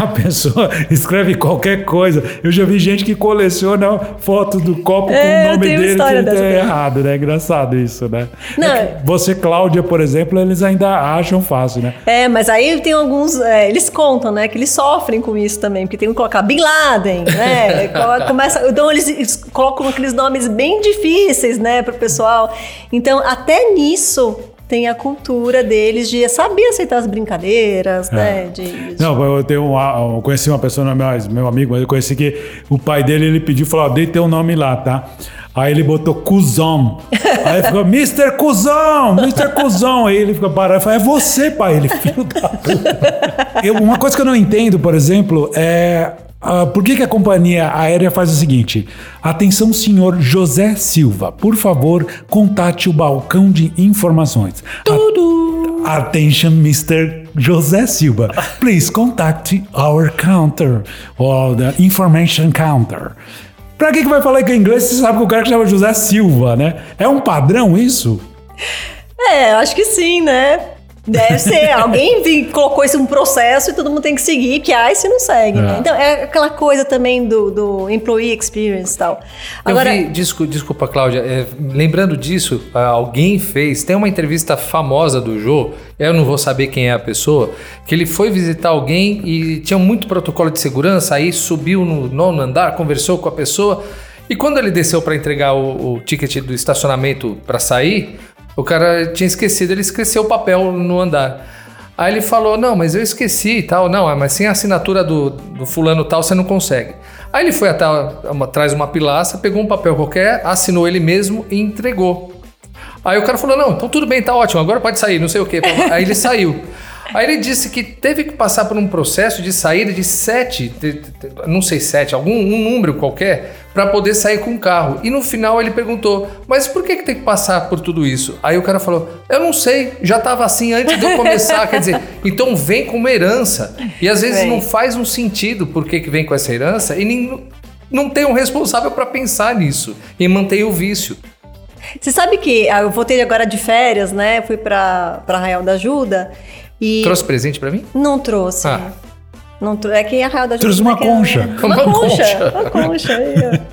A pessoa escreve qualquer coisa. Eu já vi gente que coleciona fotos do copo É, com o nome dele que dessa é errado, né? Engraçado isso, né? Não, É você, Cláudia, por exemplo, eles ainda acham fácil, né? É, mas aí tem alguns. é, eles contam, né? Que eles sofrem com isso também, porque tem que colocar Bin Laden, né? Começa, então eles, eles colocam aqueles nomes bem difíceis, né, pro pessoal. Então, até nisso tem a cultura deles de saber aceitar as brincadeiras, né? De, de- Não, eu tenho eu conheci uma pessoa, é meu, meu amigo, mas eu conheci que o pai dele, ele pediu, falou, dei teu nome lá, tá? Aí ele botou Cusão. Aí ficou, Mr. Cusão, Mr. Cusão. Aí ele ficou parado e falou, é você, pai. Ele, filho da puta. Eu- uma coisa que eu não entendo, por exemplo, é... ah, por que, que a companhia aérea faz o seguinte? Atenção, senhor José Silva. Por favor, contate o balcão de informações. Tudo! Attention, Mr. José Silva. Please contact our counter or the information counter. Pra que, que vai falar que é inglês se você sabe que o cara que chama José Silva, né? É um padrão isso? É, eu acho que sim, né? Deve ser. Alguém vi- colocou isso um processo e todo mundo tem que seguir, que ai se não segue, né? É. Então, é aquela coisa também do, do employee experience e tal. Agora, vi, desculpa, desculpa Cláudia, é, lembrando disso, ah, alguém fez, tem uma entrevista famosa do Jô, eu não vou saber quem é a pessoa, que ele foi visitar alguém e tinha muito protocolo de segurança, aí subiu no nono andar, conversou com a pessoa, e quando ele desceu para entregar o, o ticket do estacionamento para sair, o cara tinha esquecido, ele esqueceu o papel no andar. Aí ele falou: Não, mas eu esqueci e tal. Não, mas sem a assinatura do, do fulano tal, você não consegue. Aí ele foi até atrás de uma pilastra, pegou um papel qualquer, assinou ele mesmo e entregou. Aí o cara falou: Não, então tudo bem, tá ótimo, agora pode sair, não sei o quê. Aí ele saiu. Aí ele disse que teve que passar por um processo de saída de sete, te- te- não sei sete, algum um número qualquer, para poder sair com o carro. E no final ele perguntou: Mas por que, que tem que passar por tudo isso? Aí o cara falou: Eu não sei, já estava assim antes de eu começar. Quer dizer, então vem com uma herança. E às vezes não faz um sentido por que, que vem com essa herança e nem, não tem um responsável para pensar nisso e manter o vício. você sabe que ah, eu voltei agora de férias, né? Fui pra Arraial da Ajuda e Trouxe presente para mim? não trouxe. Ah. Não trou- é que Arraial da Ajuda. Trouxe uma é é- concha. Uma, Uma concha. concha. Uma concha.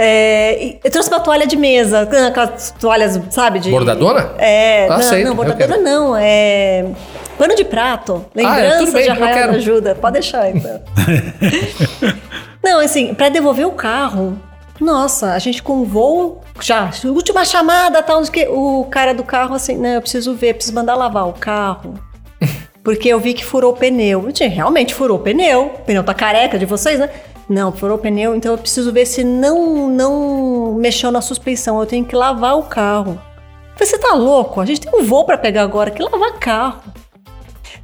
É, eu trouxe uma toalha de mesa, aquelas toalhas, sabe? De, Bordadona? É, Ah, não, sei, não, quero. não, é pano de prato. Ah, é, Lembrança tudo bem, de Arraial da Ajuda. Pode deixar, então. não, assim, pra devolver o carro, nossa, a gente com voo, já, última chamada, tal, sei o cara do carro assim, não, eu preciso ver, preciso mandar lavar o carro. Porque eu vi que furou o pneu. Gente, realmente furou o pneu. O pneu tá careca de vocês, né? Não, furou o pneu, então eu preciso ver se não, não mexeu na suspensão. Eu tenho que lavar o carro. Eu você tá louco? A gente tem um voo pra pegar agora, que lavar carro.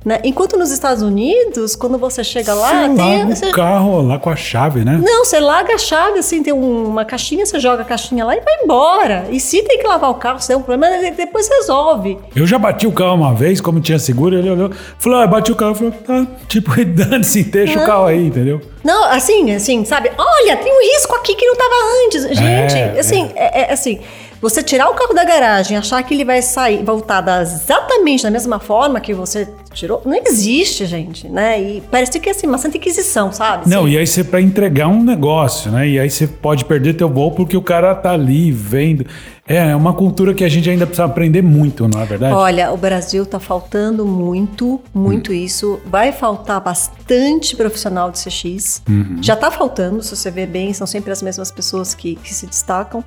Né? Enquanto nos Estados Unidos, quando você chega lá, Você tem. larga você- o carro lá com a chave, né? Não, você larga a chave, assim, tem um- uma caixinha, você joga a caixinha lá e vai embora. E se tem que lavar o carro, se tem um problema, depois resolve. Eu já bati o carro uma vez, como tinha seguro, ele olhou, falou, ah, bati o carro, falou, tá, tipo, dane-se, deixa o Não. carro aí, entendeu? Não, assim, assim, sabe? Olha, tem um risco aqui que não tava antes. Gente, É, assim, é. é assim, você tirar o carro da garagem, achar que ele vai sair, voltar da, exatamente da mesma forma que você tirou, não existe, gente, né? E parece que é assim, uma santa inquisição, sabe? Não, Assim, e aí você para entregar um negócio, né? E aí você pode perder teu voo porque o cara tá ali vendo. É, é uma cultura que a gente ainda precisa aprender muito, não é verdade? Olha, o Brasil tá faltando muito, muito Hum. isso. Vai faltar bastante profissional de CX. Uhum. Já tá faltando, se você ver bem, são sempre as mesmas pessoas que, que se destacam.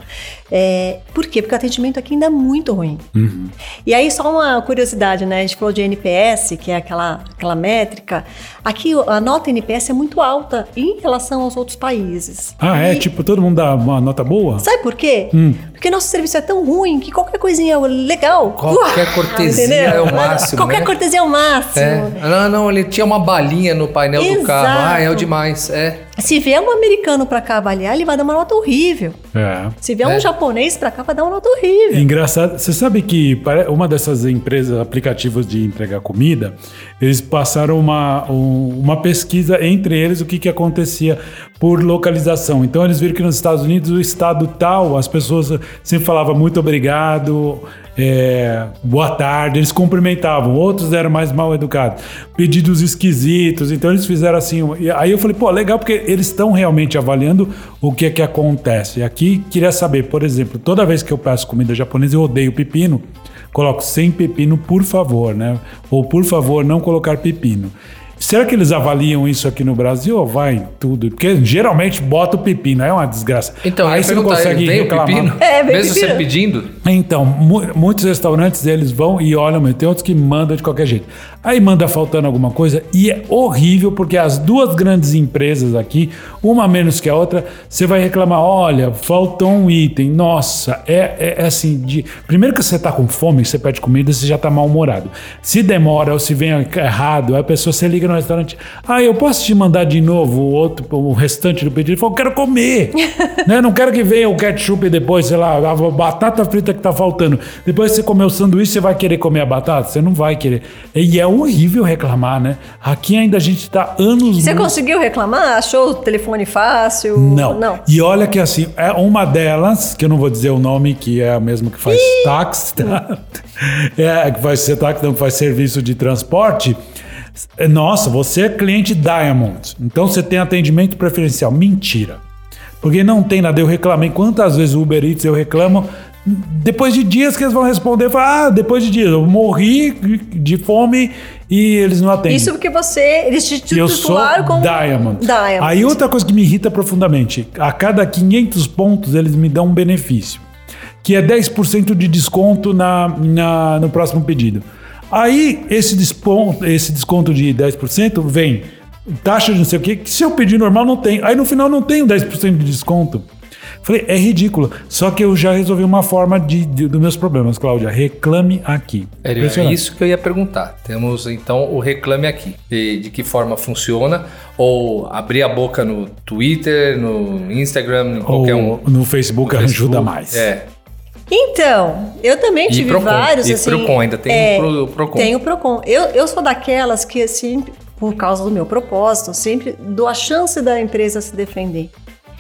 É, por quê? Porque o atendimento aqui ainda é muito ruim. Uhum. E aí, só uma curiosidade, né? A gente falou de NPS, que é aquela, aquela métrica. Aqui a nota NPS é muito alta em relação aos outros países. Ah, é? E- Tipo, todo mundo dá uma nota boa? Sabe por quê? Hum. Porque nosso serviço é tão ruim que qualquer coisinha é legal. Qualquer cortesia Entendeu? é o máximo, Qualquer né? cortesia é o máximo. É. Não, não, ele tinha uma balinha no painel do carro. Exato. Ah, é o demais. É. Se vier um americano pra cá avaliar, ele vai dar uma nota horrível. É. Se vier É. um japonês pra cá, vai dar uma nota É horrível. engraçado. Você sabe que uma dessas empresas, aplicativos de entregar comida, eles passaram uma, um- uma pesquisa entre eles o que, que acontecia por localização. Então eles viram que nos Estados Unidos, o estado tal, as pessoas sempre falavam muito obrigado, é, boa tarde, eles cumprimentavam. Outros eram mais mal educados, pedidos esquisitos. Então eles fizeram assim. Aí eu falei, pô, legal, porque eles estão realmente avaliando o que é que acontece. E aqui queria saber, por exemplo, toda vez que eu peço comida japonesa, eu odeio pepino. Coloco sem pepino, por favor, né? Ou por favor, não colocar pepino. Será que eles avaliam isso aqui no Brasil ou vai em tudo? Porque geralmente bota o pepino, é uma desgraça. Então, aí você não consegue reclamar. pepino? É, vem Mesmo pepino. você pedindo? Então, mu- muitos restaurantes eles vão e olham, mas tem outros que mandam de qualquer jeito. Aí manda faltando alguma coisa e é horrível porque as duas grandes empresas aqui, uma menos que a outra, você vai reclamar: olha, faltou um item. Nossa, é, é- é assim: de, primeiro que você tá com fome, você pede comida, você já tá mal-humorado. Se demora ou se vem errado, a pessoa você liga no restaurante: ah, eu posso te mandar de novo o outro, o restante do pedido? Ele fala, eu quero comer. né? Não quero que venha o ketchup depois, sei lá, a batata frita que tá faltando. Depois que você comer o sanduíche, você vai querer comer a batata? Você não vai querer. E é horrível reclamar, né? Aqui ainda a gente tá anos Você conseguiu reclamar? Achou o telefone fácil? não. Não. E olha que assim, é uma delas, que eu não vou dizer o nome, que é a mesma que faz táxi, tá? É, que faz ser táxi, não faz serviço de transporte. Nossa, você é cliente Diamond. Então você tem atendimento preferencial. Mentira. Porque não tem nada. Eu reclamei. Quantas vezes o Uber Eats eu reclamo? Depois de dias que eles vão responder, falar, ah, depois de dias, eu morri de fome e eles não atendem. Isso porque você. Eles te titularam como. Diamond. Diamond. Aí outra coisa que me irrita profundamente, a cada 500 pontos eles me dão um benefício, que é 10% de desconto na, na, no próximo pedido. Aí esse desconto, esse desconto de 10% vem taxa de não sei o que, que se eu pedir normal não tem. Aí no final não tem o 10% de desconto. Falei, é ridículo. Só que eu já resolvi uma forma de, de- dos meus problemas, Cláudia. Reclame aqui. É Impressionante. isso que eu ia perguntar. Temos então o Reclame Aqui. E de que forma funciona? Ou abrir a boca no Twitter, no Instagram, em qualquer um. Ou no Facebook No ajuda Facebook. mais. É. Então, eu também E tive Procon. vários. E assim, Procon, ainda tem é, o Pro- o Procon. Tem o Procon. Eu, eu sou daquelas que, assim, por causa do meu propósito, sempre dou a chance da empresa se defender.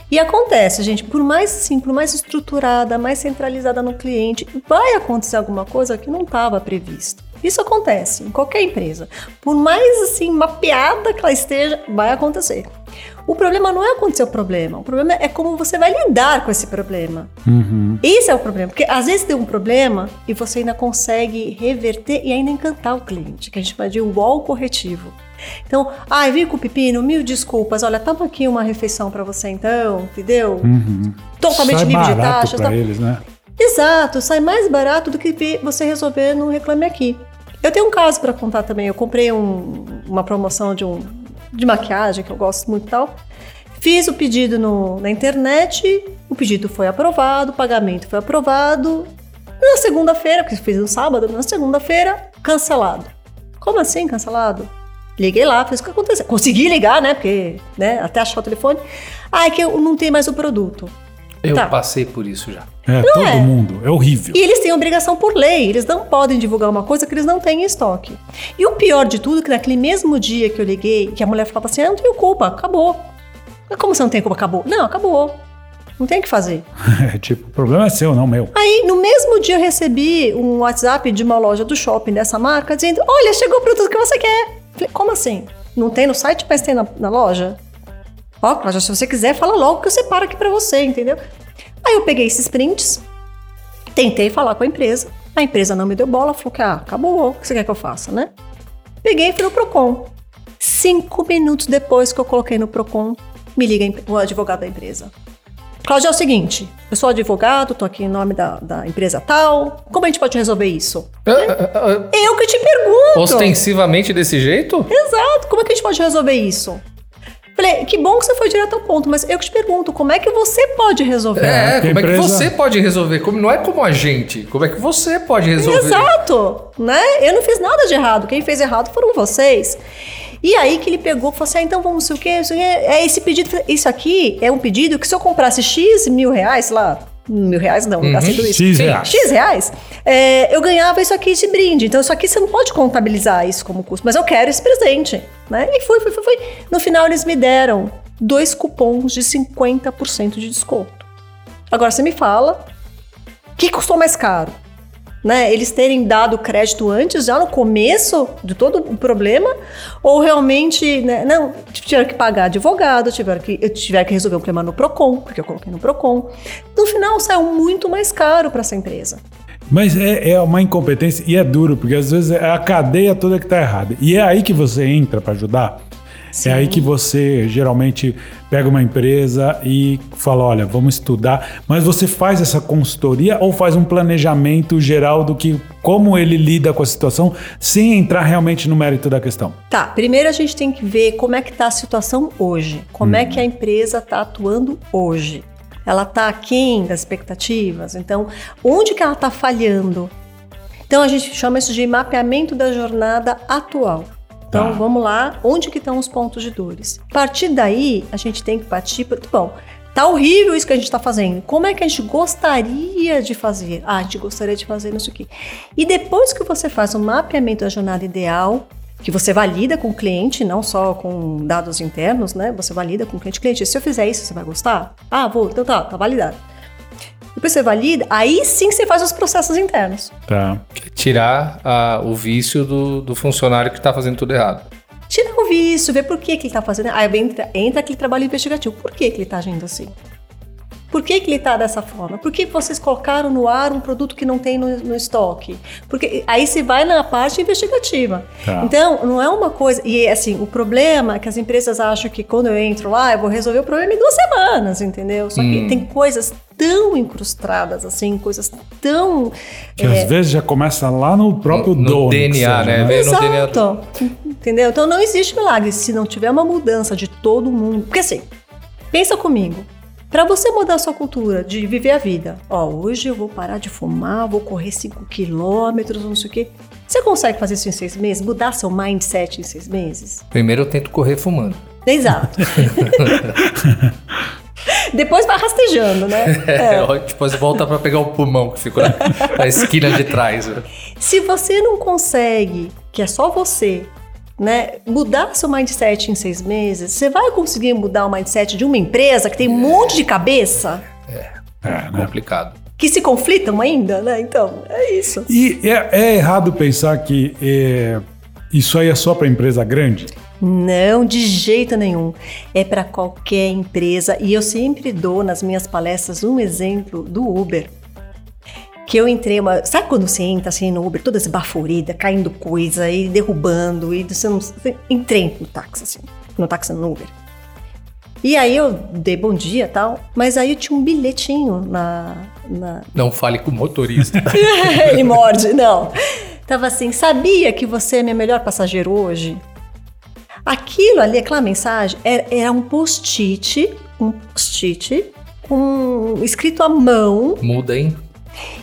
E acontece, gente, por mais assim, por mais estruturada, mais centralizada no cliente, vai acontecer alguma coisa que não estava previsto. Isso acontece em qualquer empresa. Por mais assim mapeada que ela esteja, vai acontecer. O problema não é acontecer o problema, o problema é como você vai lidar com esse problema. Uhum. Esse é o problema, porque às vezes tem um problema e você ainda consegue reverter e ainda encantar o cliente, que a gente chama de wall corretivo. Então, ai, vim com o pepino, mil desculpas, olha, toma aqui uma refeição para você então, entendeu? Uhum. Totalmente Sai livre de taxas. tá? eles, né? Exato, sai mais barato do que você resolver no Reclame Aqui. Eu tenho um caso para contar também. Eu comprei um- uma promoção de, um, de maquiagem, que eu gosto muito e tal. Fiz o pedido no- na internet, o pedido foi aprovado, o pagamento foi aprovado. Na segunda-feira, porque fiz no sábado, na segunda-feira, cancelado. Como assim cancelado? Liguei lá, fiz o que aconteceu. Consegui ligar, né? Porque, né, até achar o telefone. Ah, é que eu não tenho mais o produto. Eu Tá. passei por isso já. É, todo é? mundo. É horrível. E eles têm obrigação por lei, eles não podem divulgar uma coisa que eles não têm em estoque. E o pior de tudo é que naquele mesmo dia que eu liguei, que a mulher falava assim: "Ah, Eu não tenho culpa, acabou. Mas como você não tem culpa? Acabou. Não, acabou. Não tem o que fazer. É, tipo, o problema é seu, não meu. Aí, no mesmo dia, eu recebi um WhatsApp de uma loja do shopping dessa marca dizendo: Olha, chegou o produto que você quer. Falei, como assim? Não tem no site, mas tem na, na loja? Ó, Cláudia, se você quiser, fala logo que eu separo aqui pra você, entendeu? Aí eu peguei esses prints, tentei falar com a empresa. A empresa não me deu bola, falou que, ah, acabou, o que você quer que eu faça, né? Peguei e fui no Procon. Cinco minutos depois que eu coloquei no Procon, me liga o advogado da empresa. Cláudia, é o seguinte, eu sou advogado, tô aqui em nome da, da empresa tal. Como a gente pode resolver isso? Ah, ah, ah, Eu que te pergunto. Ostensivamente desse jeito? Exato, como é que a gente pode resolver isso? Falei, que bom que você foi direto ao ponto, mas eu que te pergunto, como é que você pode resolver? É, como é que você pode resolver? Como, não é como a gente. Como é que você pode resolver? Exato, né? Eu não fiz nada de errado. Quem fez errado foram vocês. E aí que ele pegou e falou assim: ah, então vamos, sei o quê, sei o quê. É esse pedido. Isso aqui é um pedido que se eu comprasse X mil reais, sei lá, mil reais não, não gastei tudo isso. X reais. X reais, é, eu ganhava isso aqui de brinde. Então, isso aqui você não pode contabilizar isso como custo, mas eu quero esse presente. Né? E foi, foi, foi, foi. No final, eles me deram dois cupons de 50% de desconto. Agora, você me fala, que custou mais caro? Né, eles terem dado crédito antes, já no começo de todo o problema, ou realmente, né, não, tiveram que pagar advogado, tiveram que, tiveram que resolver o problema no PROCON, porque eu coloquei no PROCON. No final, saiu muito mais caro para essa empresa. Mas é, é uma incompetência e é duro, porque às vezes é a cadeia toda que tá errada. E é aí que você entra para ajudar. É aí que você geralmente pega uma empresa e fala: olha, vamos estudar. Mas você faz essa consultoria ou faz um planejamento geral do que como ele lida com a situação, sem entrar realmente no mérito da questão. Tá, primeiro a gente tem que ver como é que tá a situação hoje. Como é que a empresa está atuando hoje. Ela está aquém das expectativas? Então, onde que ela está falhando? Então, a gente chama isso de mapeamento da jornada atual. Então, Tá. vamos lá, onde que estão os pontos de dores? A partir daí, a gente tem que partir para... Bom, tá horrível isso que a gente está fazendo. Como é que a gente gostaria de fazer? Ah, a gente gostaria de fazer isso aqui. E depois que você faz o mapeamento da jornada ideal, que você valida com o cliente, não só com dados internos, né? Você valida com o cliente. Cliente, se eu fizer isso, você vai gostar? Ah, vou. Então tá, tá validado. Depois você valida, aí sim você faz os processos internos. Tá. Tirar ah, o vício do, do funcionário que tá fazendo tudo errado. Tira o vício, vê por que, que ele tá fazendo. Aí entra, entra aquele trabalho investigativo. Por que, que ele tá agindo assim? Por que, que ele tá dessa forma? Por que vocês colocaram no ar um produto que não tem no, no estoque? Porque aí você vai na parte investigativa. Tá. Então, não é uma coisa. E assim, o problema é que as empresas acham que quando eu entro lá, eu vou resolver o problema em duas semanas, entendeu? Só que Hum. tem coisas tão incrustadas, assim, coisas tão. Que às vezes já começa lá no próprio No- no dono. DNA, seja, né? Vem no DNA Exato. Entendeu? Então não existe milagre se não tiver uma mudança de todo mundo. Porque assim, pensa comigo. Para você mudar a sua cultura de viver a vida, ó, hoje eu vou parar de fumar, vou correr 5 quilômetros, não sei o quê. Você consegue fazer isso em seis meses? Mudar seu mindset em seis meses? Primeiro eu tento correr fumando. Exato. Depois vai rastejando, né? É. Depois volta pra pegar o pulmão que ficou na, na esquina de trás. né? Se você não consegue, que é só você, né, mudar seu mindset em seis meses, você vai conseguir mudar o mindset de uma empresa que tem um monte de cabeça É, né? Complicado. que se conflitam ainda, né? Então, é isso. E é, é errado pensar que é, isso aí é só para empresa grande? Não, de jeito nenhum. É para qualquer empresa e eu sempre dou nas minhas palestras um exemplo do Uber. Que eu entrei uma. Sabe quando você entra assim no Uber, toda esbaforida, caindo coisa e derrubando, e você não. você- Entrei no táxi, assim, no táxi no Uber. E aí eu dei bom dia e tal, mas aí eu tinha um bilhetinho na, na, Não fale com o motorista. ele morde, não. Tava assim, sabia que você é meu melhor passageiro hoje? Aquilo ali, aquela mensagem, era, era um post-it, um post-it, com escrito à mão. Muda, hein?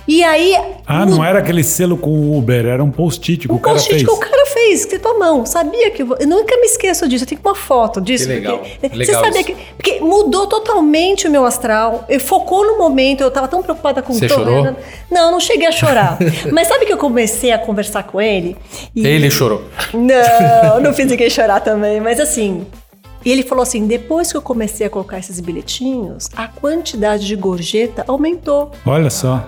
E aí. Ah, não era aquele selo com o Uber, era um post-it que um o cara post-it fez. que o cara fez, escrito à mão. Sabia que. Eu, eu nunca me esqueço disso, eu tenho uma foto disso. Que legal, Porque, você legal sabia isso. que. Porque mudou totalmente o meu astral. Eu focou no momento, eu tava tão preocupada com Você to- chorou? Não, não cheguei a chorar. Mas sabe que eu comecei a conversar com ele? e- Ele chorou. Não, não fiz ninguém chorar também, mas assim. E ele falou assim: depois que eu comecei a colocar esses bilhetinhos, a quantidade de gorjeta aumentou. Olha só.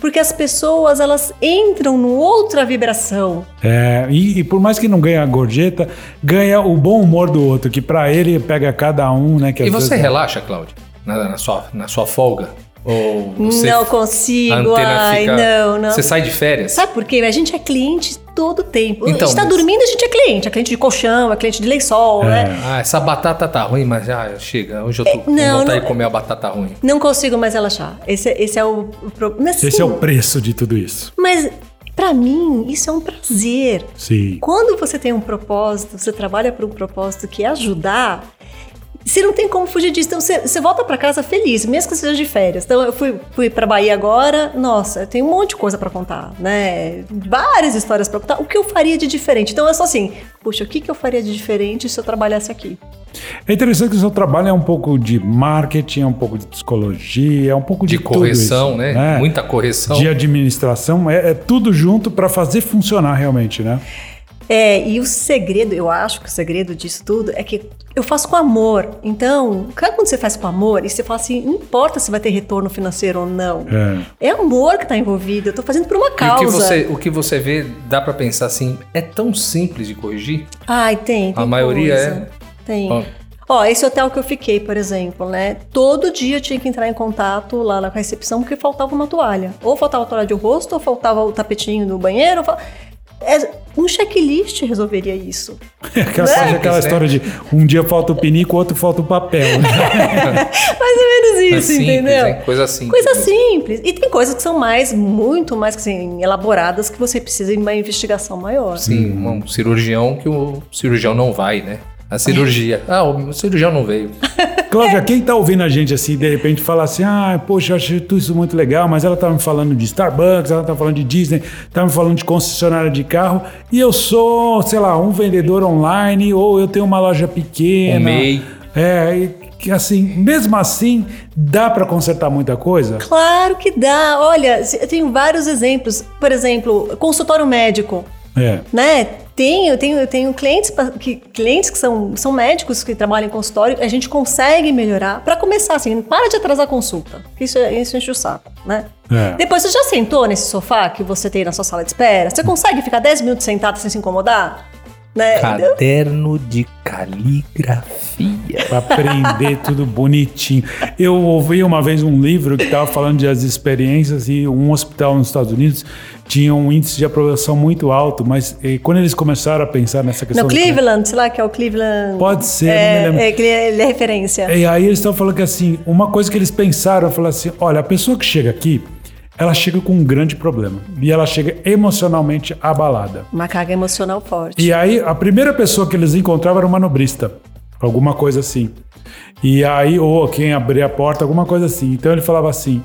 Porque as pessoas, elas entram numa outra vibração. É, e, e por mais que não ganhe a gorjeta, ganha o bom humor do outro, que pra ele pega cada um, né? Que E você vezes- relaxa, Cláudio? Na, na sua, na sua folga? Ou você não a consigo, ai, fica- não, não. Você sai de férias? Sabe por quê? A gente é cliente todo tempo. a Então, gente tá mas- dormindo, a gente é cliente. É cliente de colchão, é cliente de lençol, né? Ah, essa batata tá ruim, mas ah, chega. Hoje eu tô com não, vontade não- de comer a batata ruim. Não consigo mais relaxar. Esse, esse é o, problema. Esse é o preço de tudo isso. Mas, pra mim, isso é um prazer. Sim. Quando você tem um propósito, você trabalha por um propósito que é ajudar, você não tem como fugir disso. Então você, você volta pra casa feliz, mesmo que seja de férias. Então eu fui, fui pra Bahia agora, nossa, eu tenho um monte de coisa pra contar, né? Várias histórias pra contar. O que eu faria de diferente? Então é só assim, puxa, o que, que eu faria de diferente se eu trabalhasse aqui? É interessante que o seu trabalho é um pouco de marketing, é um pouco de psicologia, é um pouco de, De tudo correção, isso, né? Muita correção. De administração, é, é tudo junto pra fazer funcionar realmente, né? É, e o segredo, eu acho que o segredo disso tudo é que eu faço com amor. Então, quando você faz com amor e você fala assim, não importa se vai ter retorno financeiro ou não. É. É amor que tá envolvido, eu tô fazendo por uma E o causa. que, você, o que você vê, dá pra pensar assim, é tão simples de corrigir? Ai, tem, tem A maioria coisa. é. Tem. Ó. Ó, esse hotel que eu fiquei, por exemplo, né? Todo dia eu tinha que entrar em contato lá na recepção porque faltava uma toalha. Ou faltava a toalha de rosto, ou faltava o tapetinho no banheiro. ou fal- um checklist resolveria isso. Aquela, Né? aquela É. história de um dia falta o pinico, outro falta o papel. né? Mais ou menos É isso, simples, entendeu? hein? Coisa simples. Coisa simples. E tem coisas que são mais, muito mais assim, elaboradas que você precisa de uma investigação maior. Sim, um cirurgião que o cirurgião não vai, né? A cirurgia. Ah, o cirurgião não veio. Cláudia, quem tá ouvindo a gente assim, de repente fala assim, ah, poxa, eu achei tudo isso muito legal, mas ela tá me falando de Starbucks, ela tá falando de Disney, tá me falando de concessionária de carro, e eu sou, sei lá, um vendedor online, ou eu tenho uma loja pequena. Um MEI. É, e que assim, mesmo assim, dá pra consertar muita coisa? Claro que dá. Olha, eu tenho vários exemplos. Por exemplo, consultório médico. É. né? Tenho, tenho, tenho clientes, que, clientes que são, são médicos que trabalham em consultório, a gente consegue melhorar. Para começar, assim, para de atrasar a consulta. Isso, é- isso enche o saco, né? É. Depois, você já sentou nesse sofá que você tem na sua sala de espera? Você consegue ficar 10 minutos sentado sem se incomodar? Né? Caderno de caligrafia. Pra aprender tudo bonitinho. Eu ouvi uma vez um livro que estava falando das experiências e um hospital nos Estados Unidos tinha um índice de aprovação muito alto, mas eh, quando eles começaram a pensar nessa questão... No do- Cleveland, sei lá, que é o Cleveland. Pode ser, não me é, lembro. é, que ele é- ele é referência. E aí eles estão falando que assim, uma coisa que eles pensaram, falaram assim, olha, a pessoa que chega aqui, ela chega com um grande problema. E ela chega emocionalmente abalada. Uma carga emocional forte. E aí, a primeira pessoa que eles encontravam era uma manobrista. Alguma coisa assim. E aí, ou quem abria a porta, alguma coisa assim. Então ele falava assim.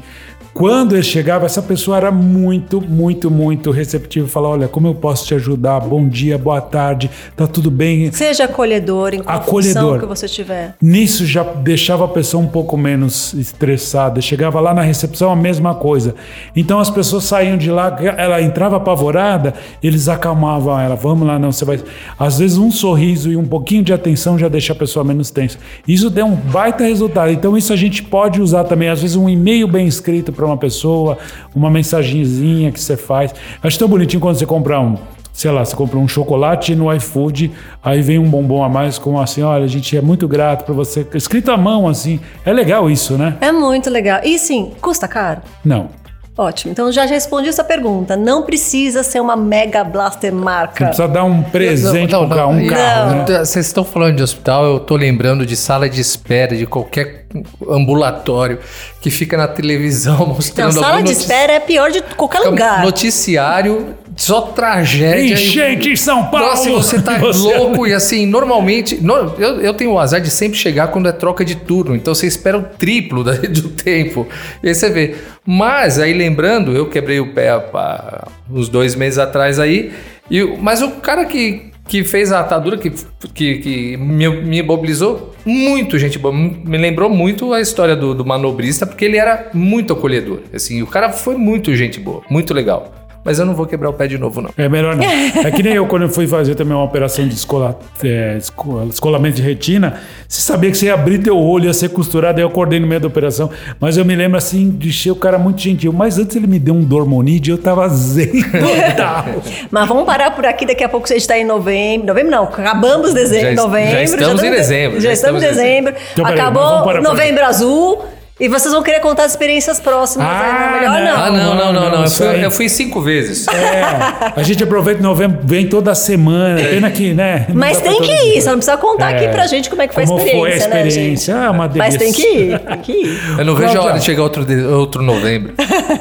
Quando ele chegava, essa pessoa era muito, muito, muito receptiva. Falava: Olha, como eu posso te ajudar? Bom dia, boa tarde, tá tudo bem? Seja acolhedor em qual Acolhedor. que você tiver. Nisso já deixava a pessoa um pouco menos estressada. Chegava lá na recepção a mesma coisa. Então as pessoas saíam de lá, ela entrava apavorada, eles acalmavam ela. Vamos lá, não, você vai. Às vezes um sorriso e um pouquinho de atenção já deixa a pessoa menos tensa. Isso deu um baita resultado. Então isso a gente pode usar também. Às vezes um e-mail bem escrito para uma pessoa, uma mensagenzinha que você faz. Acho tão bonitinho quando você compra um sei lá, você comprou um chocolate no iFood, aí vem um bombom a mais com assim, olha, a gente é muito grato por você. Escrito à mão, assim. É legal isso, né? É muito legal. E sim, custa caro? Não. Ótimo. Então já respondi essa pergunta. Não precisa ser uma Mega Blaster marca. Não precisa dar um presente para não, um não. carro, né? Vocês estão falando de hospital, eu tô lembrando de sala de espera de qualquer ambulatório que fica na televisão Não, mostrando sala algum de notici- espera é pior de qualquer lugar. noticiário, só tragédia. Enchente em São Paulo! Nossa, você tá Você- louco e assim, normalmente. no- eu, eu tenho o azar de sempre chegar quando é troca de turno, então você espera o triplo da- do tempo. E aí você vê. Mas aí lembrando, eu quebrei o pé há uns dois meses atrás aí, e, mas o cara que, que fez a atadura, que, que, que me, me imobilizou, muito gente boa. Me lembrou muito a história do, do manobrista, porque ele era muito acolhedor. Assim, o cara foi muito gente boa, muito legal. Mas eu não vou quebrar o pé de novo, não. É melhor não. É que nem eu, quando eu fui fazer também uma operação de escola, é, esco- escolamento de retina, você sabia que você ia abrir teu olho, ia ser costurado, aí eu acordei no meio da operação. Mas eu me lembro assim, de ser o cara muito gentil. Mas antes ele me deu um dormonide e eu tava zen. Mas vamos parar por aqui, daqui a pouco você está em novembro. Novembro não, acabamos dezembro, Já novembro. já estamos em dezembro, Já, já estamos em em dezembro. Então, Acabou por novembro azul. E vocês vão querer contar as experiências próximas. Ah, aí, não é melhor não. não. Ah, não, não, não, não. Eu isso fui, eu fui cinco vezes. É, a gente aproveita novembro, vem toda semana. Pena que, né? não Mas tem que ir, você não precisa contar aqui É. pra gente como é que foi a Como experiência, foi a né, experiência? gente? Ah, uma Mas tem que delícia. ir, tem que ir. Eu não vejo a hora de chegar outro, de- outro novembro.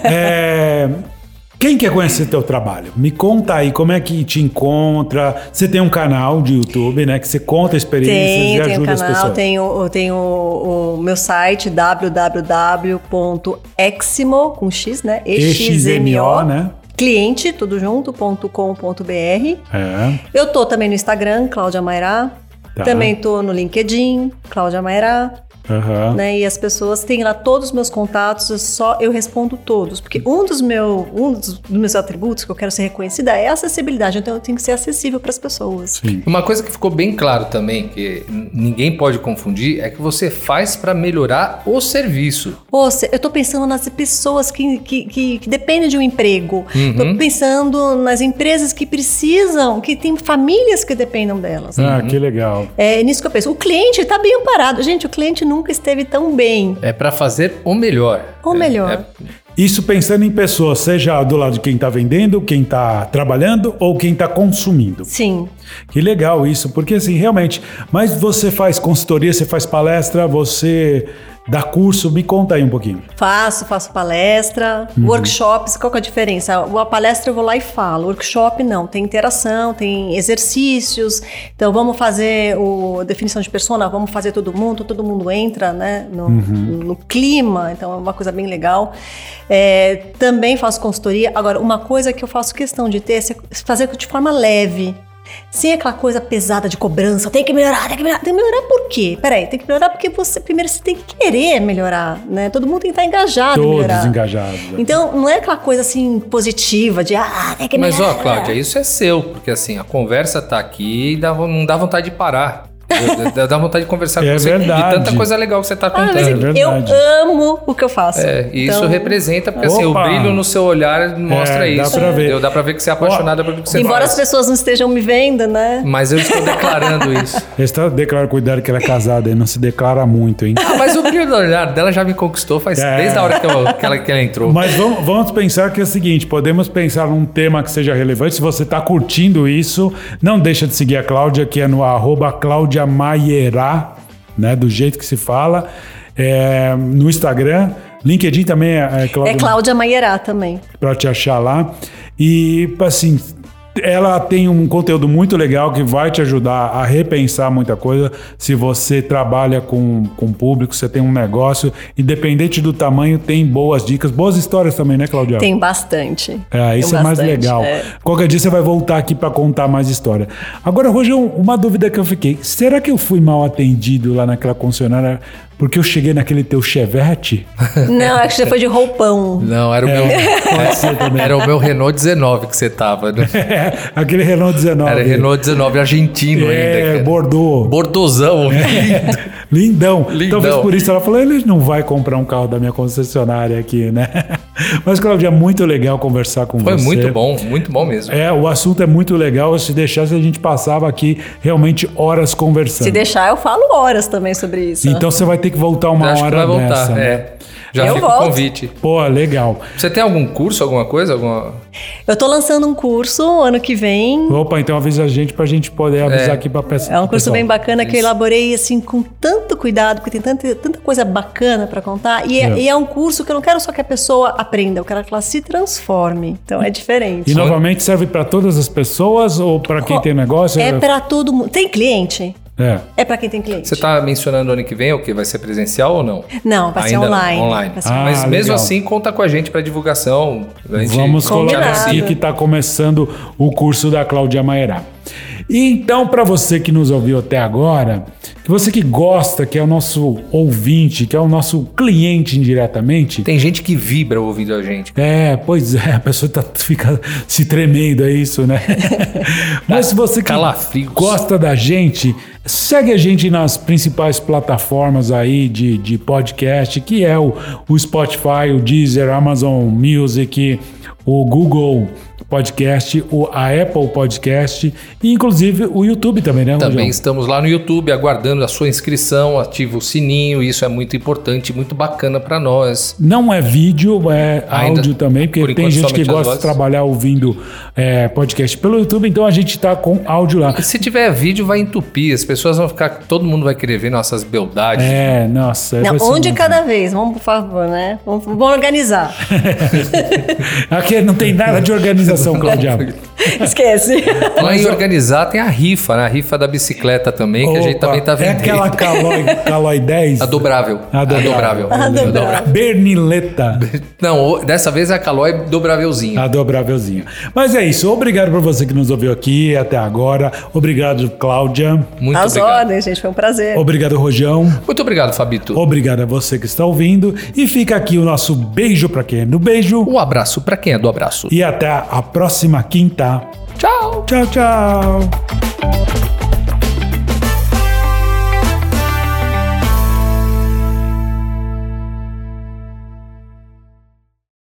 É, quem quer conhecer teu trabalho? Me conta aí como é que te encontra. Você tem um canal de YouTube, né? Que você conta experiências Tem, e tem um ajuda as canal, pessoas. tenho, eu tenho o, o meu site www.eximo, com X, né? EXMO, né? Cliente, tudo junto, ponto com, ponto br. É. Eu tô também no Instagram, Cláudia Mairá. Tá. Também tô no LinkedIn, Cláudia Mairá. Aham. Né? E as pessoas têm lá todos os meus contatos, eu só eu respondo todos. Porque um dos, meu, um dos, meus atributos que eu quero ser reconhecida é a acessibilidade. Então eu tenho que ser acessível para as pessoas. Sim. Uma coisa que ficou bem claro também, que ninguém pode confundir, é que você faz para melhorar o serviço. Ou se- eu tô pensando nas pessoas que, que, que, que dependem de um emprego. Uhum. Tô pensando nas empresas que precisam, que tem famílias que dependam delas. Ah, que legal. É nisso que eu penso. O cliente está bem amparado. Gente, o cliente nunca esteve tão bem. É para fazer o melhor. O É- melhor. é- Isso pensando em pessoas, seja do lado de quem está vendendo, quem está trabalhando ou quem está consumindo. Sim. Que legal isso, porque assim, realmente. Mas você faz consultoria, você faz palestra, você dá curso, me conta aí um pouquinho. Faço, faço palestra, Uhum. workshops, qual que é a diferença? A palestra eu vou lá e falo, workshop não, tem interação, tem exercícios, então vamos fazer o definição de persona, vamos fazer todo mundo, todo mundo entra, né, no, Uhum. no clima, então é uma coisa bem legal. É, também faço consultoria, agora uma coisa que eu faço questão de ter, é fazer de forma leve, sem aquela coisa pesada de cobrança, tem que melhorar, tem que melhorar. Tem que melhorar por quê? Peraí, tem que melhorar porque você, primeiro, você tem que querer melhorar, né? Todo mundo tem que estar engajado em Todos melhorar. engajados. né? Então, não é aquela coisa assim positiva de, ah, tem que Mas melhorar. ó, Cláudia, isso é seu, porque assim, a conversa tá aqui e dá- não dá vontade de parar. Dá- Dá vontade de conversar É com você verdade. de tanta coisa legal que você tá Ah, contando. mas É eu amo o que eu faço. É, e isso Então, representa, porque assim, o brilho no seu olhar mostra É, dá isso. pra ver. entendeu? Dá pra ver que você é apaixonada pelo que você Embora faz. as pessoas não estejam me vendo, né? Mas eu estou declarando isso. Ele está declarando cuidado que ela é casada e não se declara muito, hein? Ah, mas o brilho do olhar dela já me conquistou faz É. desde a hora que, eu- que ela, que ela entrou. Mas vamos, vamos pensar que é o seguinte: podemos pensar num tema que seja relevante. Se você está curtindo isso, não deixa de seguir a Cláudia, que é no arroba Cláudia Maierá, né? Do jeito que se fala. É, no Instagram. LinkedIn também é, é Cláudia É Cláudia Maierá também. para te achar lá. E, assim, ela tem um conteúdo muito legal que vai te ajudar a repensar muita coisa. Se você trabalha com, com público, você tem um negócio, independente do tamanho, tem boas dicas, boas histórias também, né, Claudia? Tem bastante. É, isso Tem é mais bastante, legal. é. Qualquer dia você vai voltar aqui para contar mais história. Agora, Rogério, uma dúvida que eu fiquei: será que eu fui mal atendido lá naquela concessionária porque eu cheguei naquele teu Chevette? Não, acho que você foi de roupão. Não, era o, meu, ser também. era o meu Renault 19 que você tava, né? aquele Renault 19. Era Renault 19 argentino É, ainda. cara. Bordeaux. Bordozão. Lindão. Lindão. Talvez por isso ela falou: ele não vai comprar um carro da minha concessionária aqui, né? Mas, Claudia, é muito legal conversar com Foi você. muito bom, muito bom mesmo. É, o assunto é muito legal. Se deixasse, a gente passava aqui realmente horas conversando. Se deixar, eu falo horas também sobre isso. Então você vai ter que voltar uma Acho que hora vai voltar. dessa. né? Já Eu fica volto. o convite. Pô, legal. Você tem algum curso, alguma coisa? Alguma... Eu tô lançando um curso ano que vem. Opa, então avisa a gente pra gente poder avisar É. aqui pra peça. É um curso pessoal. bem bacana que eu elaborei assim com tanto cuidado, porque tem tanta, tanta coisa bacana pra contar. E é, e é um curso que eu não quero só que a pessoa aprenda, eu quero que ela se transforme. Então é diferente. E novamente serve pra todas as pessoas ou pra quem tem negócio? É pra todo mundo. Tem cliente? É. É pra quem tem cliente. Você tá mencionando ano que vem o que? Vai ser presencial ou não? Não, vai ser Ainda não, online. online. Vai ser Ah, Mas mesmo legal. assim, conta com a gente pra divulgação. A gente Vamos colocar aqui que está começando o curso da Cláudia Maierá. E então, para você que nos ouviu até agora, que você que gosta, que é o nosso ouvinte, que é o nosso cliente indiretamente, Tem gente que vibra ouvindo a gente. é, pois é, a pessoa tá, fica se tremendo, é isso, né? Mas se você que gosta da gente, segue a gente nas principais plataformas aí de, de podcast, que é o, o Spotify, o Deezer, Amazon Music, o Google Podcast, o, a Apple Podcast e inclusive o YouTube também, né, Também Rogério? estamos lá no YouTube aguardando a sua inscrição, ativa o sininho, isso é muito importante, muito bacana pra nós. Não é vídeo, é Ainda, áudio também, porque por tem enquanto, gente que gosta de vozes. trabalhar ouvindo é, podcast pelo YouTube, então a gente tá com áudio lá. Se tiver vídeo, vai entupir, as pessoas vão ficar, todo mundo vai querer ver nossas beldades. É, nossa. Não, um de cada vez, vamos, por favor, né? Vamos, vamos organizar. Aqui não tem nada de organização, Claudia. Esquece. Lá em organizar tem a rifa, né? A rifa da bicicleta também, que a gente Opa, também tá É vendendo. aquela Caloi, Caloi 10? A dobrável. A dobrável. A dobrável. Bernileta. Não, o- dessa vez é a Calói dobrávelzinho. A dobrávelzinha. Mas é isso. Obrigado por você que nos ouviu aqui até agora. Obrigado, Cláudia. Muito As obrigado. ordens, gente, foi um prazer. Obrigado, Rojão. Muito obrigado, Fabito. Obrigado a você que está ouvindo. E fica aqui o nosso beijo para quem é do beijo. Um abraço pra quem é do abraço. E até a próxima quinta. Tchau! Tchau, tchau.